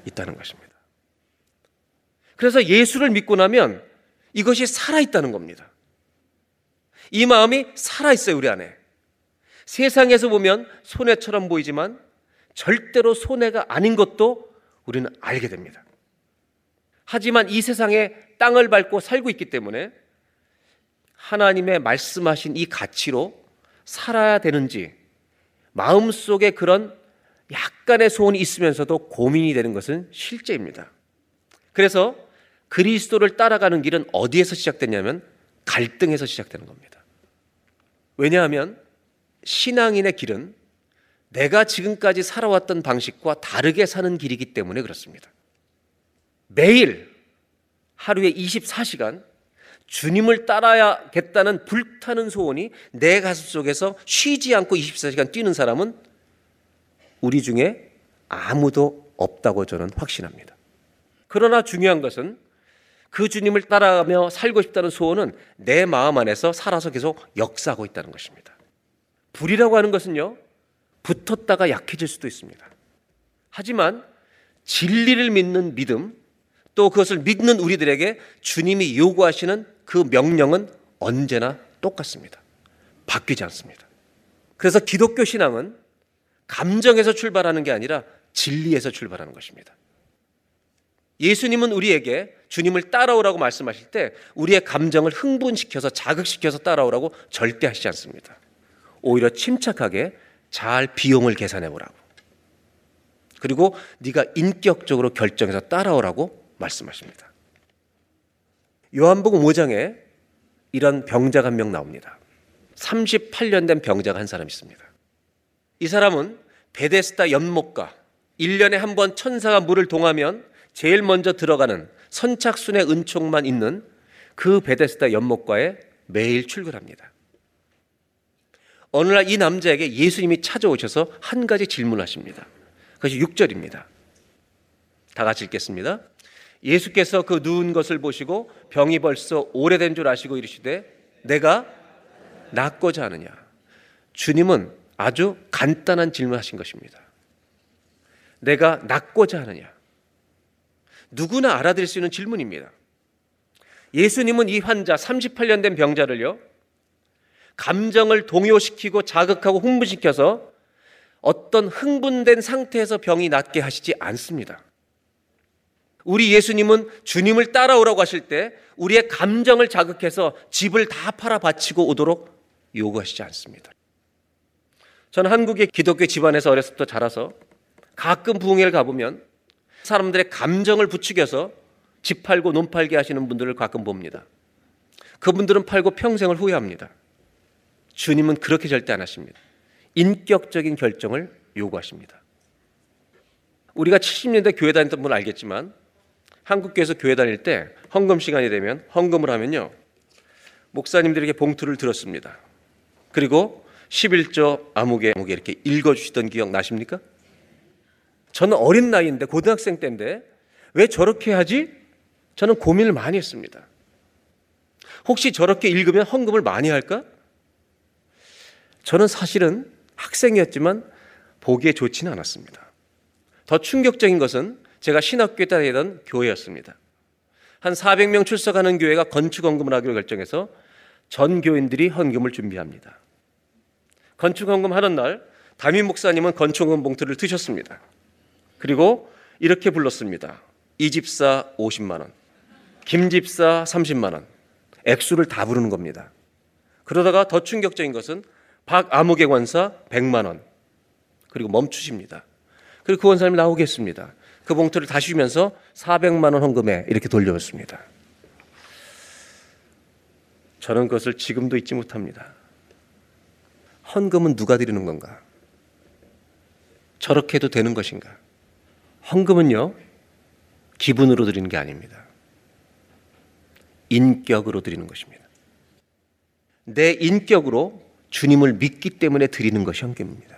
있다는 것입니다. 그래서 예수를 믿고 나면 이것이 살아있다는 겁니다. 이 마음이 살아있어요, 우리 안에. 세상에서 보면 손해처럼 보이지만 절대로 손해가 아닌 것도 우리는 알게 됩니다. 하지만 이 세상에 땅을 밟고 살고 있기 때문에 하나님의 말씀하신 이 가치로 살아야 되는지 마음속에 그런 약간의 소원이 있으면서도 고민이 되는 것은 실제입니다. 그래서 그리스도를 따라가는 길은 어디에서 시작됐냐면 갈등에서 시작되는 겁니다. 왜냐하면 신앙인의 길은 내가 지금까지 살아왔던 방식과 다르게 사는 길이기 때문에 그렇습니다. 매일 하루에 24시간 주님을 따라야겠다는 불타는 소원이 내 가슴 속에서 쉬지 않고 24시간 뛰는 사람은 우리 중에 아무도 없다고 저는 확신합니다. 그러나 중요한 것은 그 주님을 따라가며 살고 싶다는 소원은 내 마음 안에서 살아서 계속 역사하고 있다는 것입니다. 불이라고 하는 것은요, 붙었다가 약해질 수도 있습니다. 하지만 진리를 믿는 믿음, 또 그것을 믿는 우리들에게 주님이 요구하시는 그 명령은 언제나 똑같습니다. 바뀌지 않습니다. 그래서 기독교 신앙은 감정에서 출발하는 게 아니라 진리에서 출발하는 것입니다. 예수님은 우리에게 주님을 따라오라고 말씀하실 때 우리의 감정을 흥분시켜서 자극시켜서 따라오라고 절대 하시지 않습니다. 오히려 침착하게 잘 비용을 계산해 보라고. 그리고 네가 인격적으로 결정해서 따라오라고 말씀하십니다. 요한복음 5장에 이런 병자가 한 명 나옵니다. 38년 된 병자가 한 사람 있습니다. 이 사람은 베데스다 연못가 1년에 한 번 천사가 물을 동하면 제일 먼저 들어가는 선착순의 은총만 있는 그 베데스다 연못가에 매일 출근합니다. 어느 날 이 남자에게 예수님이 찾아오셔서 한 가지 질문하십니다. 그것이 6절입니다. 다 같이 읽겠습니다. 예수께서 그 누운 것을 보시고 병이 벌써 오래된 줄 아시고 이르시되 내가 낫고자 하느냐. 주님은 아주 간단한 질문하신 것입니다. 내가 낫고자 하느냐. 누구나 알아들을 수 있는 질문입니다. 예수님은 이 환자 38년 된 병자를요. 감정을 동요시키고 자극하고 흥분시켜서 어떤 흥분된 상태에서 병이 낫게 하시지 않습니다. 우리 예수님은 주님을 따라오라고 하실 때 우리의 감정을 자극해서 집을 다 팔아 바치고 오도록 요구하시지 않습니다. 저는 한국의 기독교 집안에서 어렸을 때부터 자라서 가끔 부흥회를 가보면 사람들의 감정을 부추겨서 집 팔고 논 팔게 하시는 분들을 가끔 봅니다. 그분들은 팔고 평생을 후회합니다. 주님은 그렇게 절대 안 하십니다. 인격적인 결정을 요구하십니다. 우리가 70년대 교회 다녔던 분은 알겠지만 한국교회에서 교회 다닐 때 헌금 시간이 되면 헌금을 하면요. 목사님들에게 봉투를 들었습니다. 그리고 11조 아무개 아무개 이렇게 읽어 주시던 기억 나십니까? 저는 어린 나이인데 고등학생 때인데 왜 저렇게 하지? 저는 고민을 많이 했습니다. 혹시 저렇게 읽으면 헌금을 많이 할까? 저는 사실은 학생이었지만 보기에 좋지는 않았습니다. 더 충격적인 것은 제가 신학교에 다니던 교회였습니다. 한 400명 출석하는 교회가 건축 헌금을 하기로 결정해서 전 교인들이 헌금을 준비합니다. 건축 헌금 하는 날 담임 목사님은 건축 헌금 봉투를 드셨습니다. 그리고 이렇게 불렀습니다. 이 집사 50만 원, 김 집사 30만 원. 액수를 다 부르는 겁니다. 그러다가 더 충격적인 것은 박아무개 권사 100만 원. 그리고 멈추십니다. 그리고 그 원사님이 나오겠습니다. 그 봉투를 다시 주면서 400만 원 헌금에 이렇게 돌려줬습니다. 저는 그것을 지금도 잊지 못합니다. 헌금은 누가 드리는 건가? 저렇게 해도 되는 것인가? 헌금은요, 기분으로 드리는 게 아닙니다. 인격으로 드리는 것입니다. 내 인격으로 주님을 믿기 때문에 드리는 것이 헌금입니다.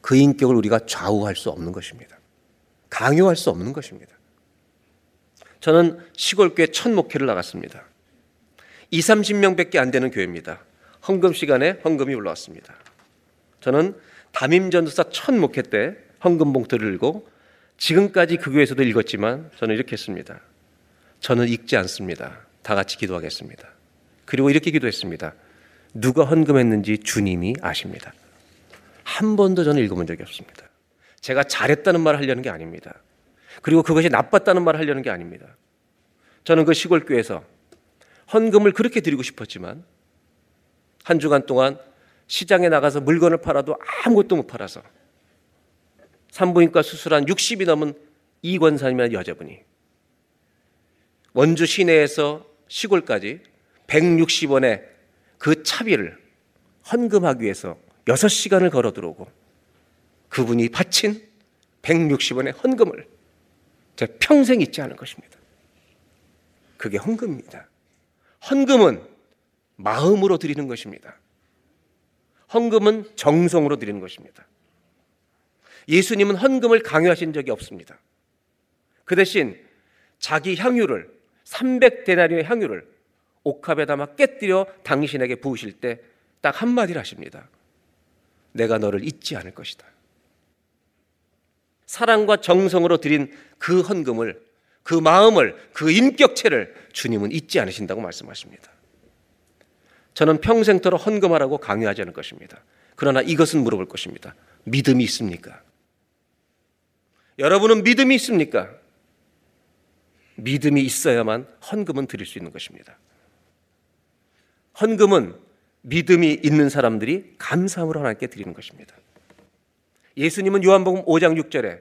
그 인격을 우리가 좌우할 수 없는 것입니다. 강요할 수 없는 것입니다. 저는 시골교회 첫 목회를 나갔습니다. 2, 30명밖에 안 되는 교회입니다. 헌금 시간에 헌금이 올라왔습니다. 저는 담임 전도사 첫 목회 때 헌금 봉투를 들고 지금까지 그 교회에서도 읽었지만 저는 이렇게 했습니다. 저는 읽지 않습니다. 다 같이 기도하겠습니다. 그리고 이렇게 기도했습니다. 누가 헌금했는지 주님이 아십니다. 한 번도 저는 읽어본 적이 없습니다. 제가 잘했다는 말을 하려는 게 아닙니다. 그리고 그것이 나빴다는 말을 하려는 게 아닙니다. 저는 그 시골교회에서 헌금을 그렇게 드리고 싶었지만 한 주간 동안 시장에 나가서 물건을 팔아도 아무것도 못 팔아서 산부인과 수술한 60이 넘은 이 권사님이라는 여자분이 원주 시내에서 시골까지 160원의 그 차비를 헌금하기 위해서 6시간을 걸어 들어오고 그분이 바친 160원의 헌금을 제 평생 잊지 않을 것입니다. 그게 헌금입니다. 헌금은 마음으로 드리는 것입니다. 헌금은 정성으로 드리는 것입니다. 예수님은 헌금을 강요하신 적이 없습니다. 그 대신 자기 향유를 300데나리의 향유를 옥합에 담아 깨뜨려 당신에게 부으실 때 딱 한마디를 하십니다. 내가 너를 잊지 않을 것이다. 사랑과 정성으로 드린 그 헌금을 그 마음을 그 인격체를 주님은 잊지 않으신다고 말씀하십니다. 저는 평생토록 헌금하라고 강요하지 않을 것입니다. 그러나 이것은 물어볼 것입니다. 믿음이 있습니까? 여러분은 믿음이 있습니까? 믿음이 있어야만 헌금은 드릴 수 있는 것입니다. 헌금은 믿음이 있는 사람들이 감사함으로 하나님께 드리는 것입니다. 예수님은 요한복음 5장 6절에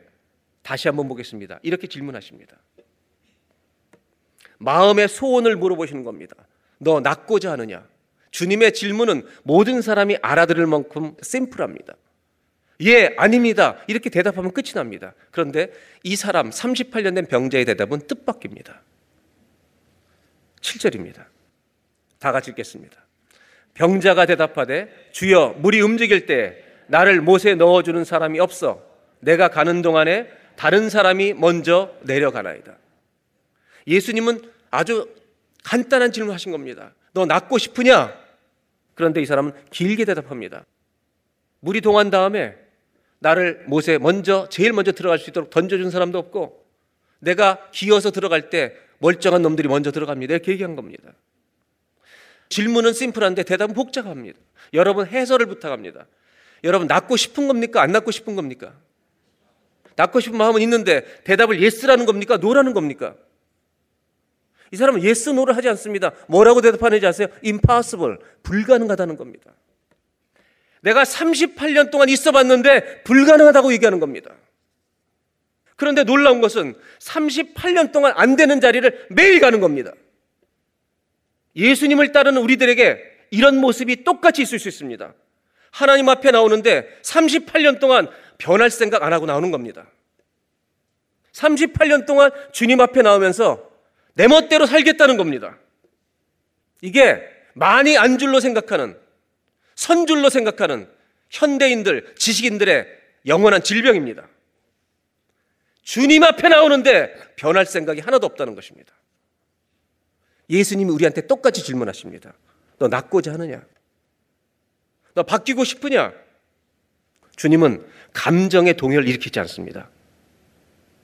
다시 한번 보겠습니다. 이렇게 질문하십니다. 마음의 소원을 물어보시는 겁니다. 너 낳고자 하느냐? 주님의 질문은 모든 사람이 알아들을 만큼 심플합니다. 예, 아닙니다. 이렇게 대답하면 끝이 납니다. 그런데 이 사람 38년 된 병자의 대답은 뜻밖입니다. 7절입니다. 다 같이 읽겠습니다. 병자가 대답하되 주여 물이 움직일 때 나를 못에 넣어주는 사람이 없어 내가 가는 동안에 다른 사람이 먼저 내려가나이다. 예수님은 아주 간단한 질문 하신 겁니다. 너 낫고 싶으냐? 그런데 이 사람은 길게 대답합니다. 물이 동한 다음에 나를 못에 먼저 제일 먼저 들어갈 수 있도록 던져준 사람도 없고 내가 기어서 들어갈 때 멀쩡한 놈들이 먼저 들어갑니다. 이렇게 얘기한 겁니다. 질문은 심플한데 대답은 복잡합니다. 여러분 해설을 부탁합니다. 여러분 낫고 싶은 겁니까? 안 낫고 싶은 겁니까? 낫고 싶은 마음은 있는데 대답을 yes라는 겁니까? no라는 겁니까? 이 사람은 yes no를 하지 않습니다. 뭐라고 대답하는지 아세요? impossible. 불가능하다는 겁니다. 내가 38년 동안 있어 봤는데 불가능하다고 얘기하는 겁니다. 그런데 놀라운 것은 38년 동안 안 되는 자리를 매일 가는 겁니다. 예수님을 따르는 우리들에게 이런 모습이 똑같이 있을 수 있습니다. 하나님 앞에 나오는데 38년 동안 변할 생각 안 하고 나오는 겁니다. 38년 동안 주님 앞에 나오면서 내 멋대로 살겠다는 겁니다. 이게 많이 안 줄로 생각하는 선줄로 생각하는 현대인들, 지식인들의 영원한 질병입니다. 주님 앞에 나오는데 변할 생각이 하나도 없다는 것입니다. 예수님이 우리한테 똑같이 질문하십니다. 너 낫고자 하느냐? 너 바뀌고 싶으냐? 주님은 감정의 동요를 일으키지 않습니다.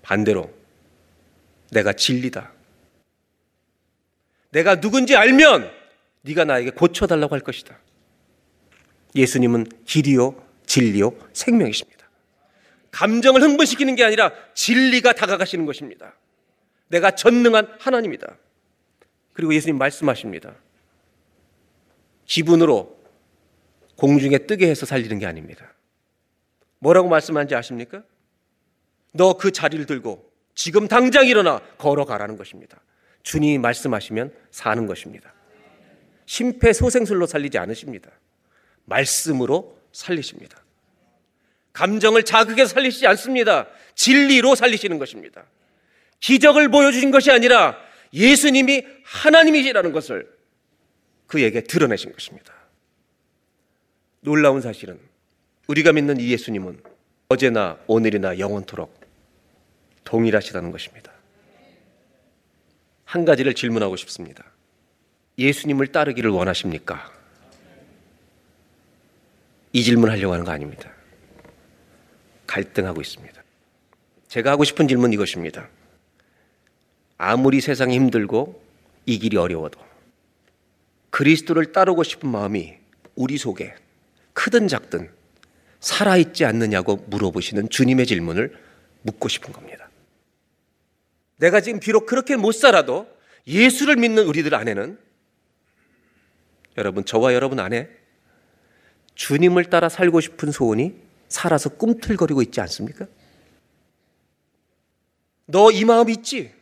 반대로 내가 진리다. 내가 누군지 알면 네가 나에게 고쳐달라고 할 것이다. 예수님은 길이요, 진리요, 생명이십니다. 감정을 흥분시키는 게 아니라 진리가 다가가시는 것입니다. 내가 전능한 하나님이다. 그리고 예수님 말씀하십니다. 기분으로 공중에 뜨게 해서 살리는 게 아닙니다. 뭐라고 말씀하는지 아십니까? 너 그 자리를 들고 지금 당장 일어나 걸어가라는 것입니다. 주님이 말씀하시면 사는 것입니다. 심폐소생술로 살리지 않으십니다. 말씀으로 살리십니다. 감정을 자극해서 살리시지 않습니다. 진리로 살리시는 것입니다. 기적을 보여주신 것이 아니라 예수님이 하나님이시라는 것을 그에게 드러내신 것입니다. 놀라운 사실은 우리가 믿는 이 예수님은 어제나 오늘이나 영원토록 동일하시다는 것입니다. 한 가지를 질문하고 싶습니다. 예수님을 따르기를 원하십니까? 이 질문 하려고 하는 거 아닙니다. 갈등하고 있습니다. 제가 하고 싶은 질문 이것입니다. 아무리 세상이 힘들고 이 길이 어려워도 그리스도를 따르고 싶은 마음이 우리 속에 크든 작든 살아있지 않느냐고 물어보시는 주님의 질문을 묻고 싶은 겁니다. 내가 지금 비록 그렇게 못 살아도 예수를 믿는 우리들 안에는 여러분, 저와 여러분 안에 주님을 따라 살고 싶은 소원이 살아서 꿈틀거리고 있지 않습니까? 너 이 마음 있지?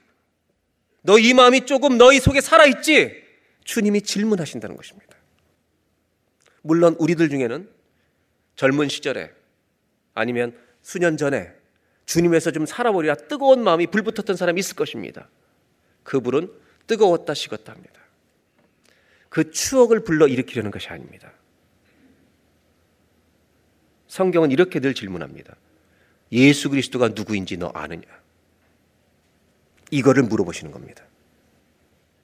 너 이 마음이 조금 너희 속에 살아있지? 주님이 질문하신다는 것입니다. 물론 우리들 중에는 젊은 시절에 아니면 수년 전에 주님에서 좀 살아보리라 뜨거운 마음이 불붙었던 사람이 있을 것입니다. 그 불은 뜨거웠다 식었다 합니다. 그 추억을 불러 일으키려는 것이 아닙니다. 성경은 이렇게 늘 질문합니다. 예수 그리스도가 누구인지 너 아느냐? 이거를 물어보시는 겁니다.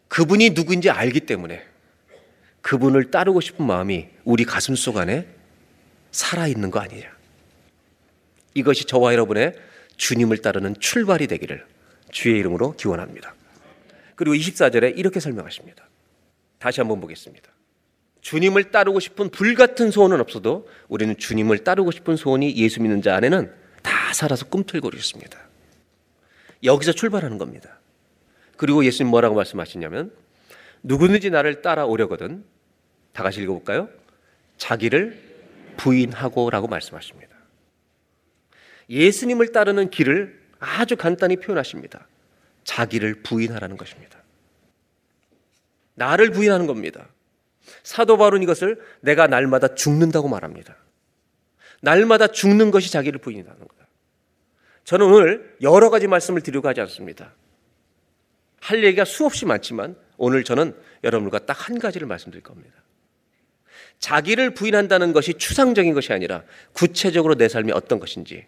그분이 누구인지 알기 때문에 그분을 따르고 싶은 마음이 우리 가슴 속 안에 살아있는 거 아니냐. 이것이 저와 여러분의 주님을 따르는 출발이 되기를 주의 이름으로 기원합니다. 그리고 24절에 이렇게 설명하십니다. 다시 한번 보겠습니다. 주님을 따르고 싶은 불같은 소원은 없어도 우리는 주님을 따르고 싶은 소원이 예수 믿는 자 안에는 다 살아서 꿈틀거리고 있습니다. 여기서 출발하는 겁니다. 그리고 예수님 뭐라고 말씀하시냐면 누구든지 나를 따라오려거든 다 같이 읽어볼까요? 자기를 부인하고라고 말씀하십니다. 예수님을 따르는 길을 아주 간단히 표현하십니다. 자기를 부인하라는 것입니다. 나를 부인하는 겁니다. 사도 바울은 이것을 내가 날마다 죽는다고 말합니다. 날마다 죽는 것이 자기를 부인하는 거다. 저는 오늘 여러 가지 말씀을 드리려고 하지 않습니다. 할 얘기가 수없이 많지만 오늘 저는 여러분과 딱 한 가지를 말씀드릴 겁니다. 자기를 부인한다는 것이 추상적인 것이 아니라 구체적으로 내 삶이 어떤 것인지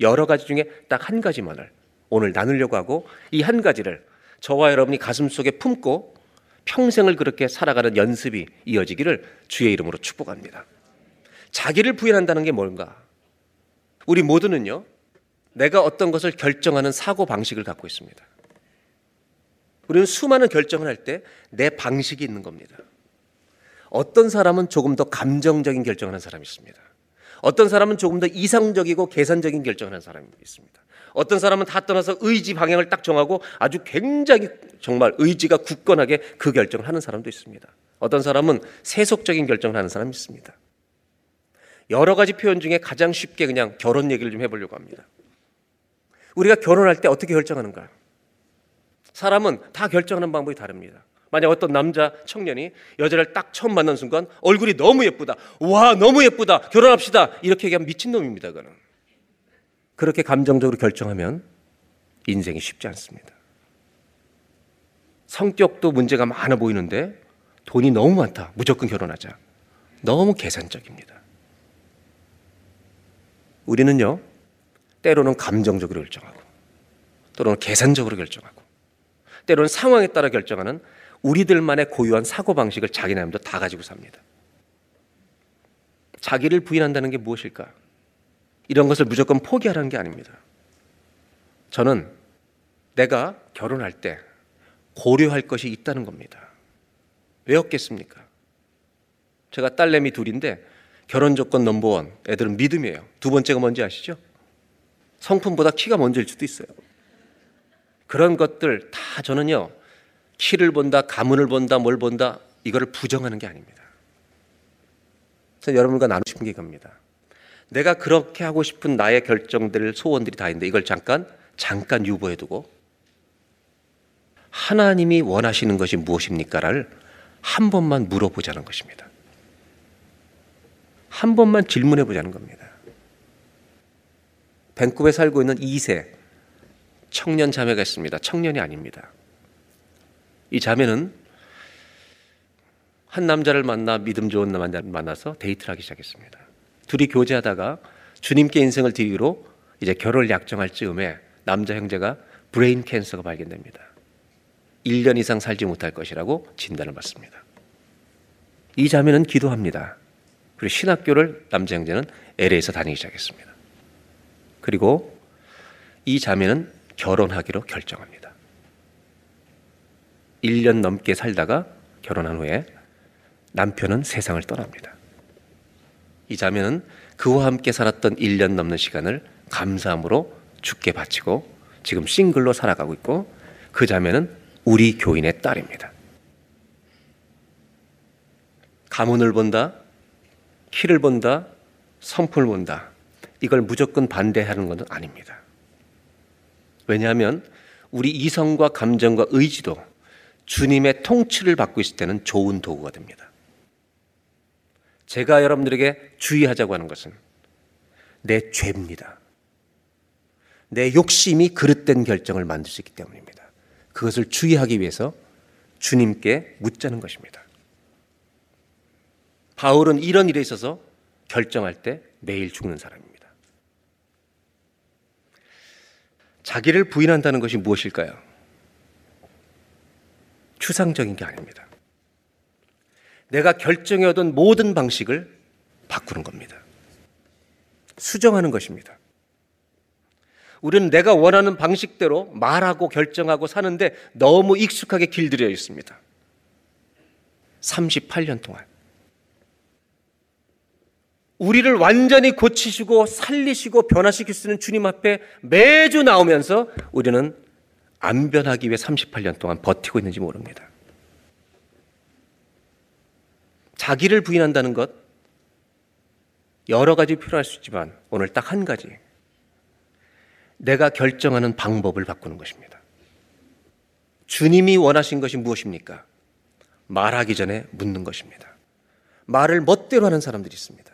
여러 가지 중에 딱 한 가지만을 오늘 나누려고 하고 이 한 가지를 저와 여러분이 가슴 속에 품고 평생을 그렇게 살아가는 연습이 이어지기를 주의 이름으로 축복합니다. 자기를 부인한다는 게 뭔가? 우리 모두는요, 내가 어떤 것을 결정하는 사고 방식을 갖고 있습니다. 우리는 수많은 결정을 할 때 내 방식이 있는 겁니다. 어떤 사람은 조금 더 감정적인 결정을 하는 사람이 있습니다. 어떤 사람은 조금 더 이상적이고 계산적인 결정을 하는 사람이 있습니다. 어떤 사람은 다 떠나서 의지 방향을 딱 정하고 아주 굉장히 정말 의지가 굳건하게 그 결정을 하는 사람도 있습니다. 어떤 사람은 세속적인 결정을 하는 사람이 있습니다. 여러 가지 표현 중에 가장 쉽게 그냥 결혼 얘기를 좀 해보려고 합니다. 우리가 결혼할 때 어떻게 결정하는가? 사람은 다 결정하는 방법이 다릅니다. 만약 어떤 남자 청년이 여자를 딱 처음 만난 순간 얼굴이 너무 예쁘다. 와, 너무 예쁘다. 결혼합시다. 이렇게 얘기하면 미친놈입니다, 그는. 그렇게 감정적으로 결정하면 인생이 쉽지 않습니다. 성격도 문제가 많아 보이는데 돈이 너무 많다. 무조건 결혼하자. 너무 계산적입니다. 우리는요, 때로는 감정적으로 결정하고, 또는 계산적으로 결정하고, 때로는 상황에 따라 결정하는 우리들만의 고유한 사고방식을 자기나름대로 다 가지고 삽니다. 자기를 부인한다는 게 무엇일까? 이런 것을 무조건 포기하라는 게 아닙니다. 저는 내가 결혼할 때 고려할 것이 있다는 겁니다. 왜 없겠습니까? 제가 딸내미 둘인데 결혼 조건 넘버원 애들은 믿음이에요. 두 번째가 뭔지 아시죠? 성품보다 키가 먼저일 수도 있어요. 그런 것들 다 저는요 키를 본다, 가문을 본다, 뭘 본다 이거를 부정하는 게 아닙니다. 여러분과 나누고 싶은 게 이겁니다. 내가 그렇게 하고 싶은 나의 결정들, 소원들이 다 있는데 이걸 잠깐 잠깐 유보해 두고 하나님이 원하시는 것이 무엇입니까를 한 번만 물어보자는 것입니다. 한 번만 질문해 보자는 겁니다. 밴쿠버에 살고 있는 2세 청년 자매가 있습니다. 청년이 아닙니다. 이 자매는 한 남자를 만나 믿음 좋은 남자를 만나서 데이트를 하기 시작했습니다. 둘이 교제하다가 주님께 인생을 드리기로 이제 결혼을 약정할 즈음에 남자 형제가 brain cancer가 발견됩니다. 1년 이상 살지 못할 것이라고 진단을 받습니다. 이 자매는 기도합니다. 그리고 신학교를 남자 형제는 LA에서 다니기 시작했습니다. 그리고 이 자매는 결혼하기로 결정합니다. 1년 넘게 살다가 결혼한 후에 남편은 세상을 떠납니다. 이 자매는 그와 함께 살았던 1년 넘는 시간을 감사함으로 죽게 바치고 지금 싱글로 살아가고 있고 그 자매는 우리 교인의 딸입니다. 가문을 본다, 키를 본다, 성품을 본다. 이걸 무조건 반대하는 것은 아닙니다. 왜냐하면 우리 이성과 감정과 의지도 주님의 통치를 받고 있을 때는 좋은 도구가 됩니다. 제가 여러분들에게 주의하자고 하는 것은 내 죄입니다. 내 욕심이 그릇된 결정을 만들 수 있기 때문입니다. 그것을 주의하기 위해서 주님께 묻자는 것입니다. 바울은 이런 일에 있어서 결정할 때 매일 죽는 사람입니다. 자기를 부인한다는 것이 무엇일까요? 추상적인 게 아닙니다. 내가 결정해오던 모든 방식을 바꾸는 겁니다. 수정하는 것입니다. 우리는 내가 원하는 방식대로 말하고 결정하고 사는데 너무 익숙하게 길들여 있습니다. 38년 동안. 우리를 완전히 고치시고 살리시고 변화시킬 수 있는 주님 앞에 매주 나오면서 우리는 안 변하기 위해 38년 동안 버티고 있는지 모릅니다. 자기를 부인한다는 것 여러 가지 필요할 수 있지만 오늘 딱 한 가지. 내가 결정하는 방법을 바꾸는 것입니다. 주님이 원하신 것이 무엇입니까? 말하기 전에 묻는 것입니다. 말을 멋대로 하는 사람들이 있습니다.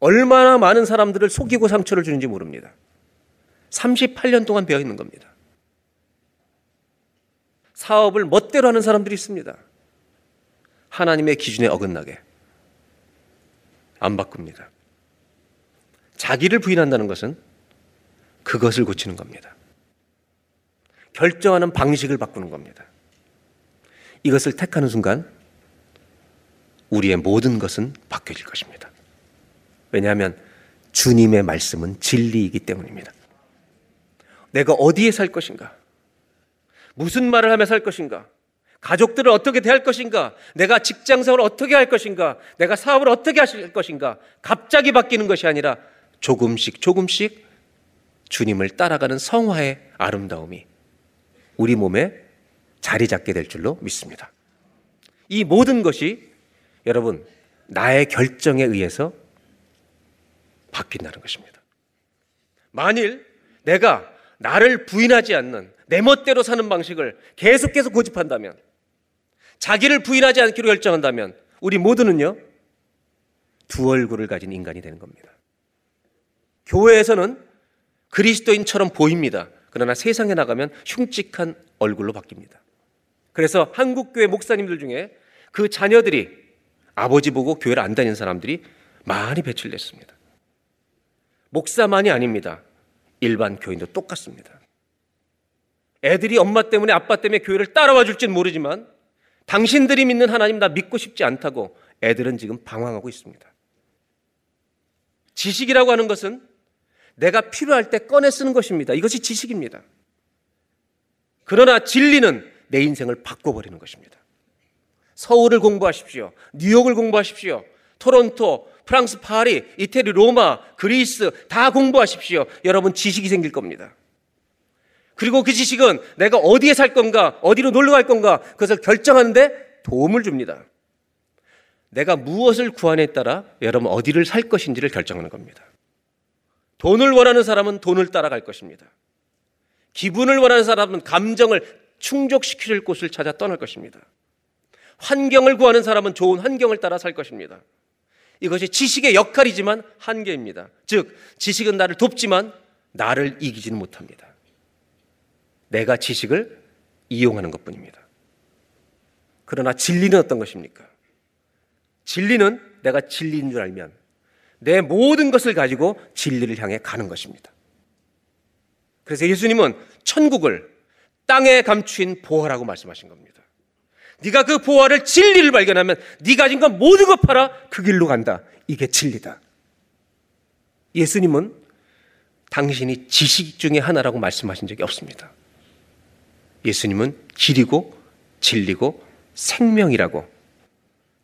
얼마나 많은 사람들을 속이고 상처를 주는지 모릅니다. 38년 동안 배어 있는 겁니다. 사업을 멋대로 하는 사람들이 있습니다. 하나님의 기준에 어긋나게 안 바꿉니다. 자기를 부인한다는 것은 그것을 고치는 겁니다. 결정하는 방식을 바꾸는 겁니다. 이것을 택하는 순간 우리의 모든 것은 바뀌어질 것입니다. 왜냐하면 주님의 말씀은 진리이기 때문입니다. 내가 어디에 살 것인가? 무슨 말을 하며 살 것인가? 가족들을 어떻게 대할 것인가? 내가 직장 생활을 어떻게 할 것인가? 내가 사업을 어떻게 하실 것인가? 갑자기 바뀌는 것이 아니라 조금씩 조금씩 주님을 따라가는 성화의 아름다움이 우리 몸에 자리 잡게 될 줄로 믿습니다. 이 모든 것이 여러분 나의 결정에 의해서 바뀐다는 것입니다. 만일 내가 나를 부인하지 않는 내 멋대로 사는 방식을 계속해서 고집한다면 자기를 부인하지 않기로 결정한다면 우리 모두는요 두 얼굴을 가진 인간이 되는 겁니다. 교회에서는 그리스도인처럼 보입니다. 그러나 세상에 나가면 흉측한 얼굴로 바뀝니다. 그래서 한국교회 목사님들 중에 그 자녀들이 아버지 보고 교회를 안 다니는 사람들이 많이 배출됐습니다. 목사만이 아닙니다. 일반 교인도 똑같습니다. 애들이 엄마 때문에 아빠 때문에 교회를 따라와 줄지는 모르지만 당신들이 믿는 하나님 나 믿고 싶지 않다고 애들은 지금 방황하고 있습니다. 지식이라고 하는 것은 내가 필요할 때 꺼내 쓰는 것입니다. 이것이 지식입니다. 그러나 진리는 내 인생을 바꿔버리는 것입니다. 서울을 공부하십시오. 뉴욕을 공부하십시오. 토론토, 프랑스 파리, 이태리 로마, 그리스 다 공부하십시오. 여러분 지식이 생길 겁니다. 그리고 그 지식은 내가 어디에 살 건가, 어디로 놀러 갈 건가, 그것을 결정하는데 도움을 줍니다. 내가 무엇을 구하냐에 따라 여러분 어디를 살 것인지를 결정하는 겁니다. 돈을 원하는 사람은 돈을 따라갈 것입니다. 기분을 원하는 사람은 감정을 충족시킬 곳을 찾아 떠날 것입니다. 환경을 구하는 사람은 좋은 환경을 따라 살 것입니다. 이것이 지식의 역할이지만 한계입니다. 즉, 지식은 나를 돕지만 나를 이기지는 못합니다. 내가 지식을 이용하는 것 뿐입니다. 그러나 진리는 어떤 것입니까? 진리는 내가 진리인 줄 알면 내 모든 것을 가지고 진리를 향해 가는 것입니다. 그래서 예수님은 천국을 땅에 감추인 보화라고 말씀하신 겁니다. 네가 그 보화를 진리를 발견하면 네 가진 건 모든 것 팔아 그 길로 간다. 이게 진리다. 예수님은 당신이 지식 중에 하나라고 말씀하신 적이 없습니다. 예수님은 길이고 진리고 생명이라고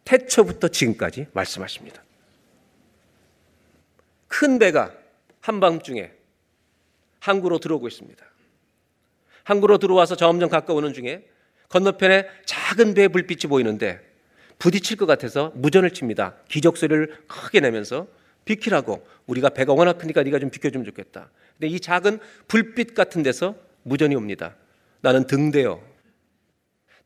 태초부터 지금까지 말씀하십니다. 큰 배가 한밤중에 항구로 들어오고 있습니다. 항구로 들어와서 점점 가까우는 중에 건너편에 작은 배의 불빛이 보이는데 부딪힐 것 같아서 무전을 칩니다. 기적 소리를 크게 내면서 비키라고 우리가 배가 워낙 크니까 네가 좀 비켜주면 좋겠다. 근데 이 작은 불빛 같은 데서 무전이 옵니다. 나는 등대요.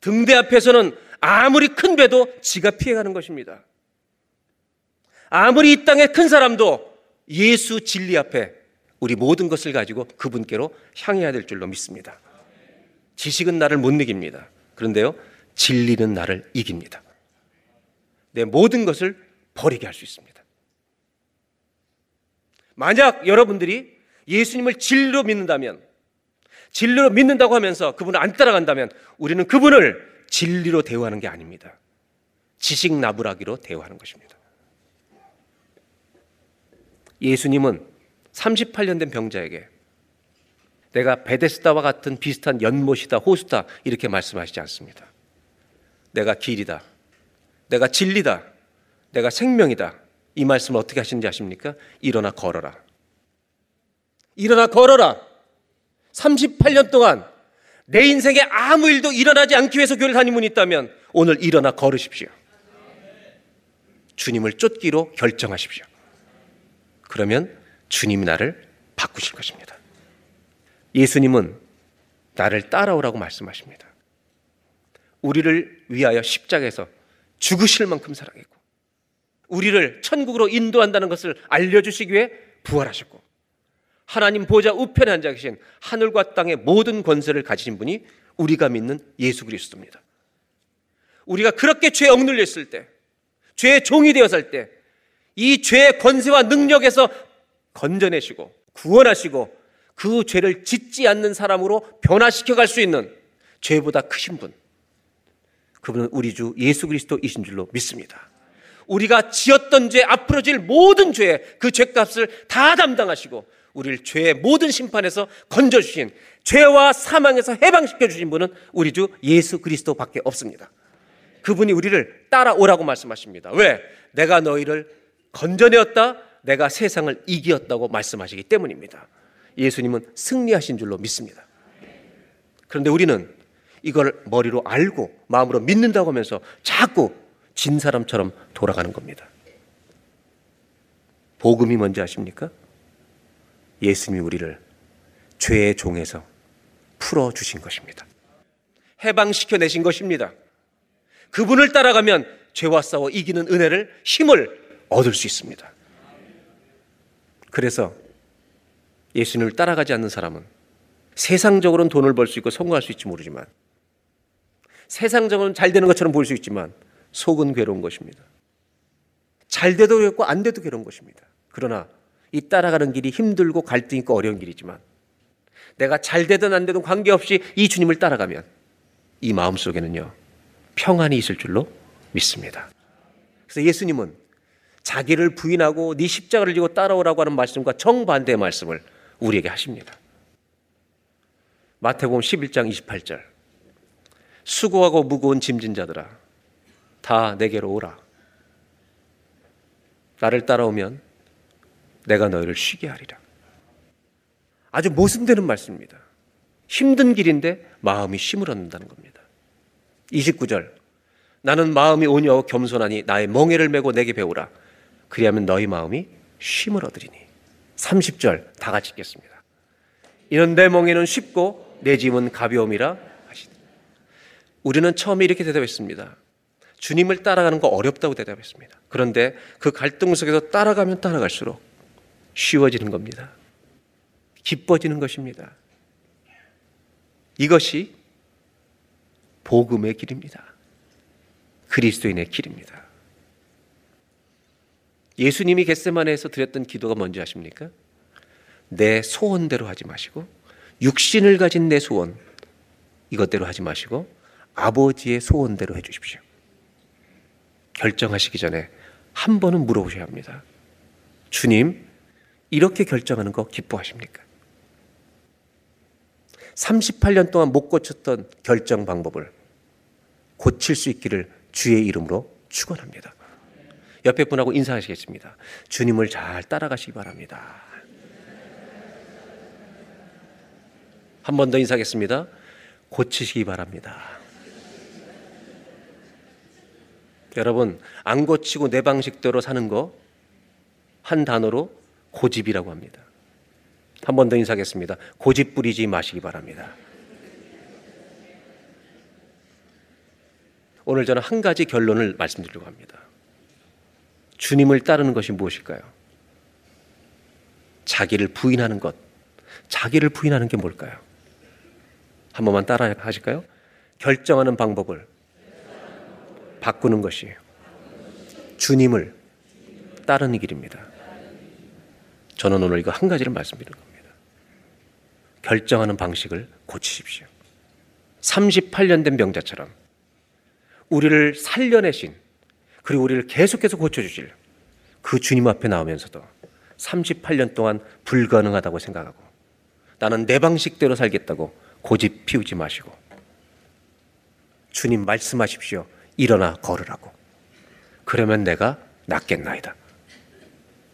등대 앞에서는 아무리 큰 배도 지가 피해가는 것입니다. 아무리 이 땅에 큰 사람도 예수 진리 앞에 우리 모든 것을 가지고 그분께로 향해야 될 줄로 믿습니다. 지식은 나를 못 이깁니다. 그런데요, 진리는 나를 이깁니다. 내 모든 것을 버리게 할 수 있습니다. 만약 여러분들이 예수님을 진리로 믿는다면, 진리로 믿는다고 하면서 그분을 안 따라간다면 우리는 그분을 진리로 대우하는 게 아닙니다. 지식 나부라기로 대우하는 것입니다. 예수님은 38년 된 병자에게 내가 베데스다와 같은 비슷한 연못이다, 호수다 이렇게 말씀하시지 않습니다. 내가 길이다. 내가 진리다. 내가 생명이다. 이 말씀을 어떻게 하시는지 아십니까? 일어나 걸어라. 일어나 걸어라. 38년 동안 내 인생에 아무 일도 일어나지 않기 위해서 교회를 다닌 분이 있다면 오늘 일어나 걸으십시오. 주님을 쫓기로 결정하십시오. 그러면 주님이 나를 바꾸실 것입니다. 예수님은 나를 따라오라고 말씀하십니다. 우리를 위하여 십자가에서 죽으실 만큼 사랑했고, 우리를 천국으로 인도한다는 것을 알려주시기 위해 부활하셨고, 하나님 보좌 우편에 앉아 계신 하늘과 땅의 모든 권세를 가지신 분이 우리가 믿는 예수 그리스도입니다. 우리가 그렇게 죄에 억눌려 있을 때, 죄의 종이 되었을 때, 이 죄의 권세와 능력에서 건져내시고 구원하시고 그 죄를 짓지 않는 사람으로 변화시켜 갈 수 있는 죄보다 크신 분. 그분은 우리 주 예수 그리스도이신 줄로 믿습니다. 우리가 지었던 죄, 앞으로 질 모든 죄, 그 죄값을 다 담당하시고 우리를 죄의 모든 심판에서 건져 주신 죄와 사망에서 해방시켜 주신 분은 우리 주 예수 그리스도밖에 없습니다. 그분이 우리를 따라오라고 말씀하십니다. 왜? 내가 너희를 건져내었다. 내가 세상을 이기었다고 말씀하시기 때문입니다. 예수님은 승리하신 줄로 믿습니다. 그런데 우리는 이걸 머리로 알고 마음으로 믿는다고 하면서 자꾸 진 사람처럼 돌아가는 겁니다. 복음이 뭔지 아십니까? 예수님이 우리를 죄의 종에서 풀어 주신 것입니다. 해방시켜 내신 것입니다. 그분을 따라가면 죄와 싸워 이기는 은혜를 힘을 얻을 수 있습니다. 그래서 예수님을 따라가지 않는 사람은 세상적으로는 돈을 벌 수 있고 성공할 수 있지 모르지만 세상적으로는 잘 되는 것처럼 보일 수 있지만 속은 괴로운 것입니다. 잘 돼도 괴롭고 안 돼도 괴로운 것입니다. 그러나 이 따라가는 길이 힘들고 갈등 있고 어려운 길이지만 내가 잘 되든 안 되든 관계없이 이 주님을 따라가면 이 마음 속에는요 평안이 있을 줄로 믿습니다. 그래서 예수님은 자기를 부인하고 네 십자가를 지고 따라오라고 하는 말씀과 정반대의 말씀을 우리에게 하십니다. 마태복음 11장 28절 수고하고 무거운 짐진 자들아 다 내게로 오라 나를 따라오면 내가 너희를 쉬게 하리라. 아주 모순되는 말씀입니다. 힘든 길인데 마음이 힘을 얻는다는 겁니다. 29절 나는 마음이 온유하고 겸손하니 나의 멍에를 메고 내게 배우라. 그리하면 너희 마음이 쉼을 얻으리니. 30절 다 같이 읽겠습니다. 내 멍에는 쉽고 내 짐은 가벼움이라 하시니. 우리는 처음에 이렇게 대답했습니다. 주님을 따라가는 거 어렵다고 대답했습니다. 그런데 그 갈등 속에서 따라가면 따라갈수록 쉬워지는 겁니다. 기뻐지는 것입니다. 이것이 복음의 길입니다. 그리스도인의 길입니다. 예수님이 겟세마네에서 드렸던 기도가 뭔지 아십니까? 내 소원대로 하지 마시고 육신을 가진 내 소원 이것대로 하지 마시고 아버지의 소원대로 해 주십시오. 결정하시기 전에 한 번은 물어보셔야 합니다. 주님, 이렇게 결정하는 거 기뻐하십니까? 38년 동안 못 고쳤던 결정 방법을 고칠 수 있기를 주의 이름으로 축원합니다. 옆에 분하고 인사하시겠습니다. 주님을 잘 따라가시기 바랍니다. 한 번 더 인사하겠습니다. 고치시기 바랍니다. 여러분, 안 고치고 내 방식대로 사는 거 한 단어로 고집이라고 합니다. 한 번 더 인사하겠습니다. 고집 부리지 마시기 바랍니다. 오늘 저는 한 가지 결론을 말씀드리려고 합니다. 주님을 따르는 것이 무엇일까요? 자기를 부인하는 것. 자기를 부인하는 게 뭘까요? 한 번만 따라 하실까요? 결정하는 방법을 바꾸는 것이에요. 주님을 따르는 길입니다. 저는 오늘 이거 한 가지를 말씀드리는 겁니다. 결정하는 방식을 고치십시오. 38년 된 병자처럼 우리를 살려내신 그리고 우리를 계속해서 고쳐주실 그 주님 앞에 나오면서도 38년 동안 불가능하다고 생각하고 나는 내 방식대로 살겠다고 고집 피우지 마시고 주님 말씀하십시오. 일어나 걸으라고. 그러면 내가 낫겠나이다.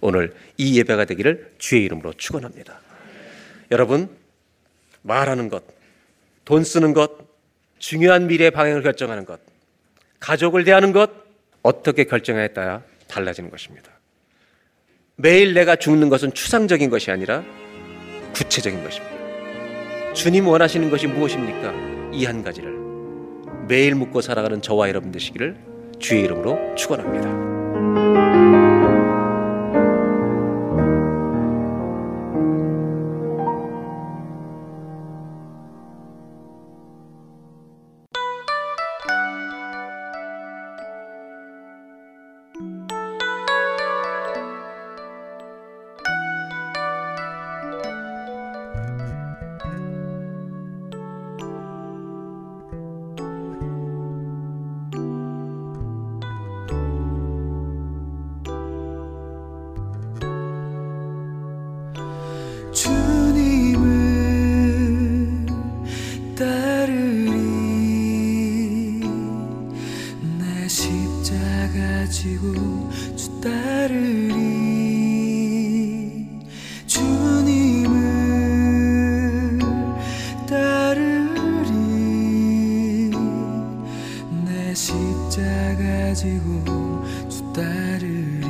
오늘 이 예배가 되기를 주의 이름으로 축원합니다. 여러분 말하는 것, 돈 쓰는 것, 중요한 미래 방향을 결정하는 것, 가족을 대하는 것 어떻게 결정하에 따라 달라지는 것입니다. 매일 내가 죽는 것은 추상적인 것이 아니라 구체적인 것입니다. 주님 원하시는 것이 무엇입니까? 이 한 가지를 매일 묻고 살아가는 저와 여러분 되시기를 주의 이름으로 축원합니다. 가 지고 주 따르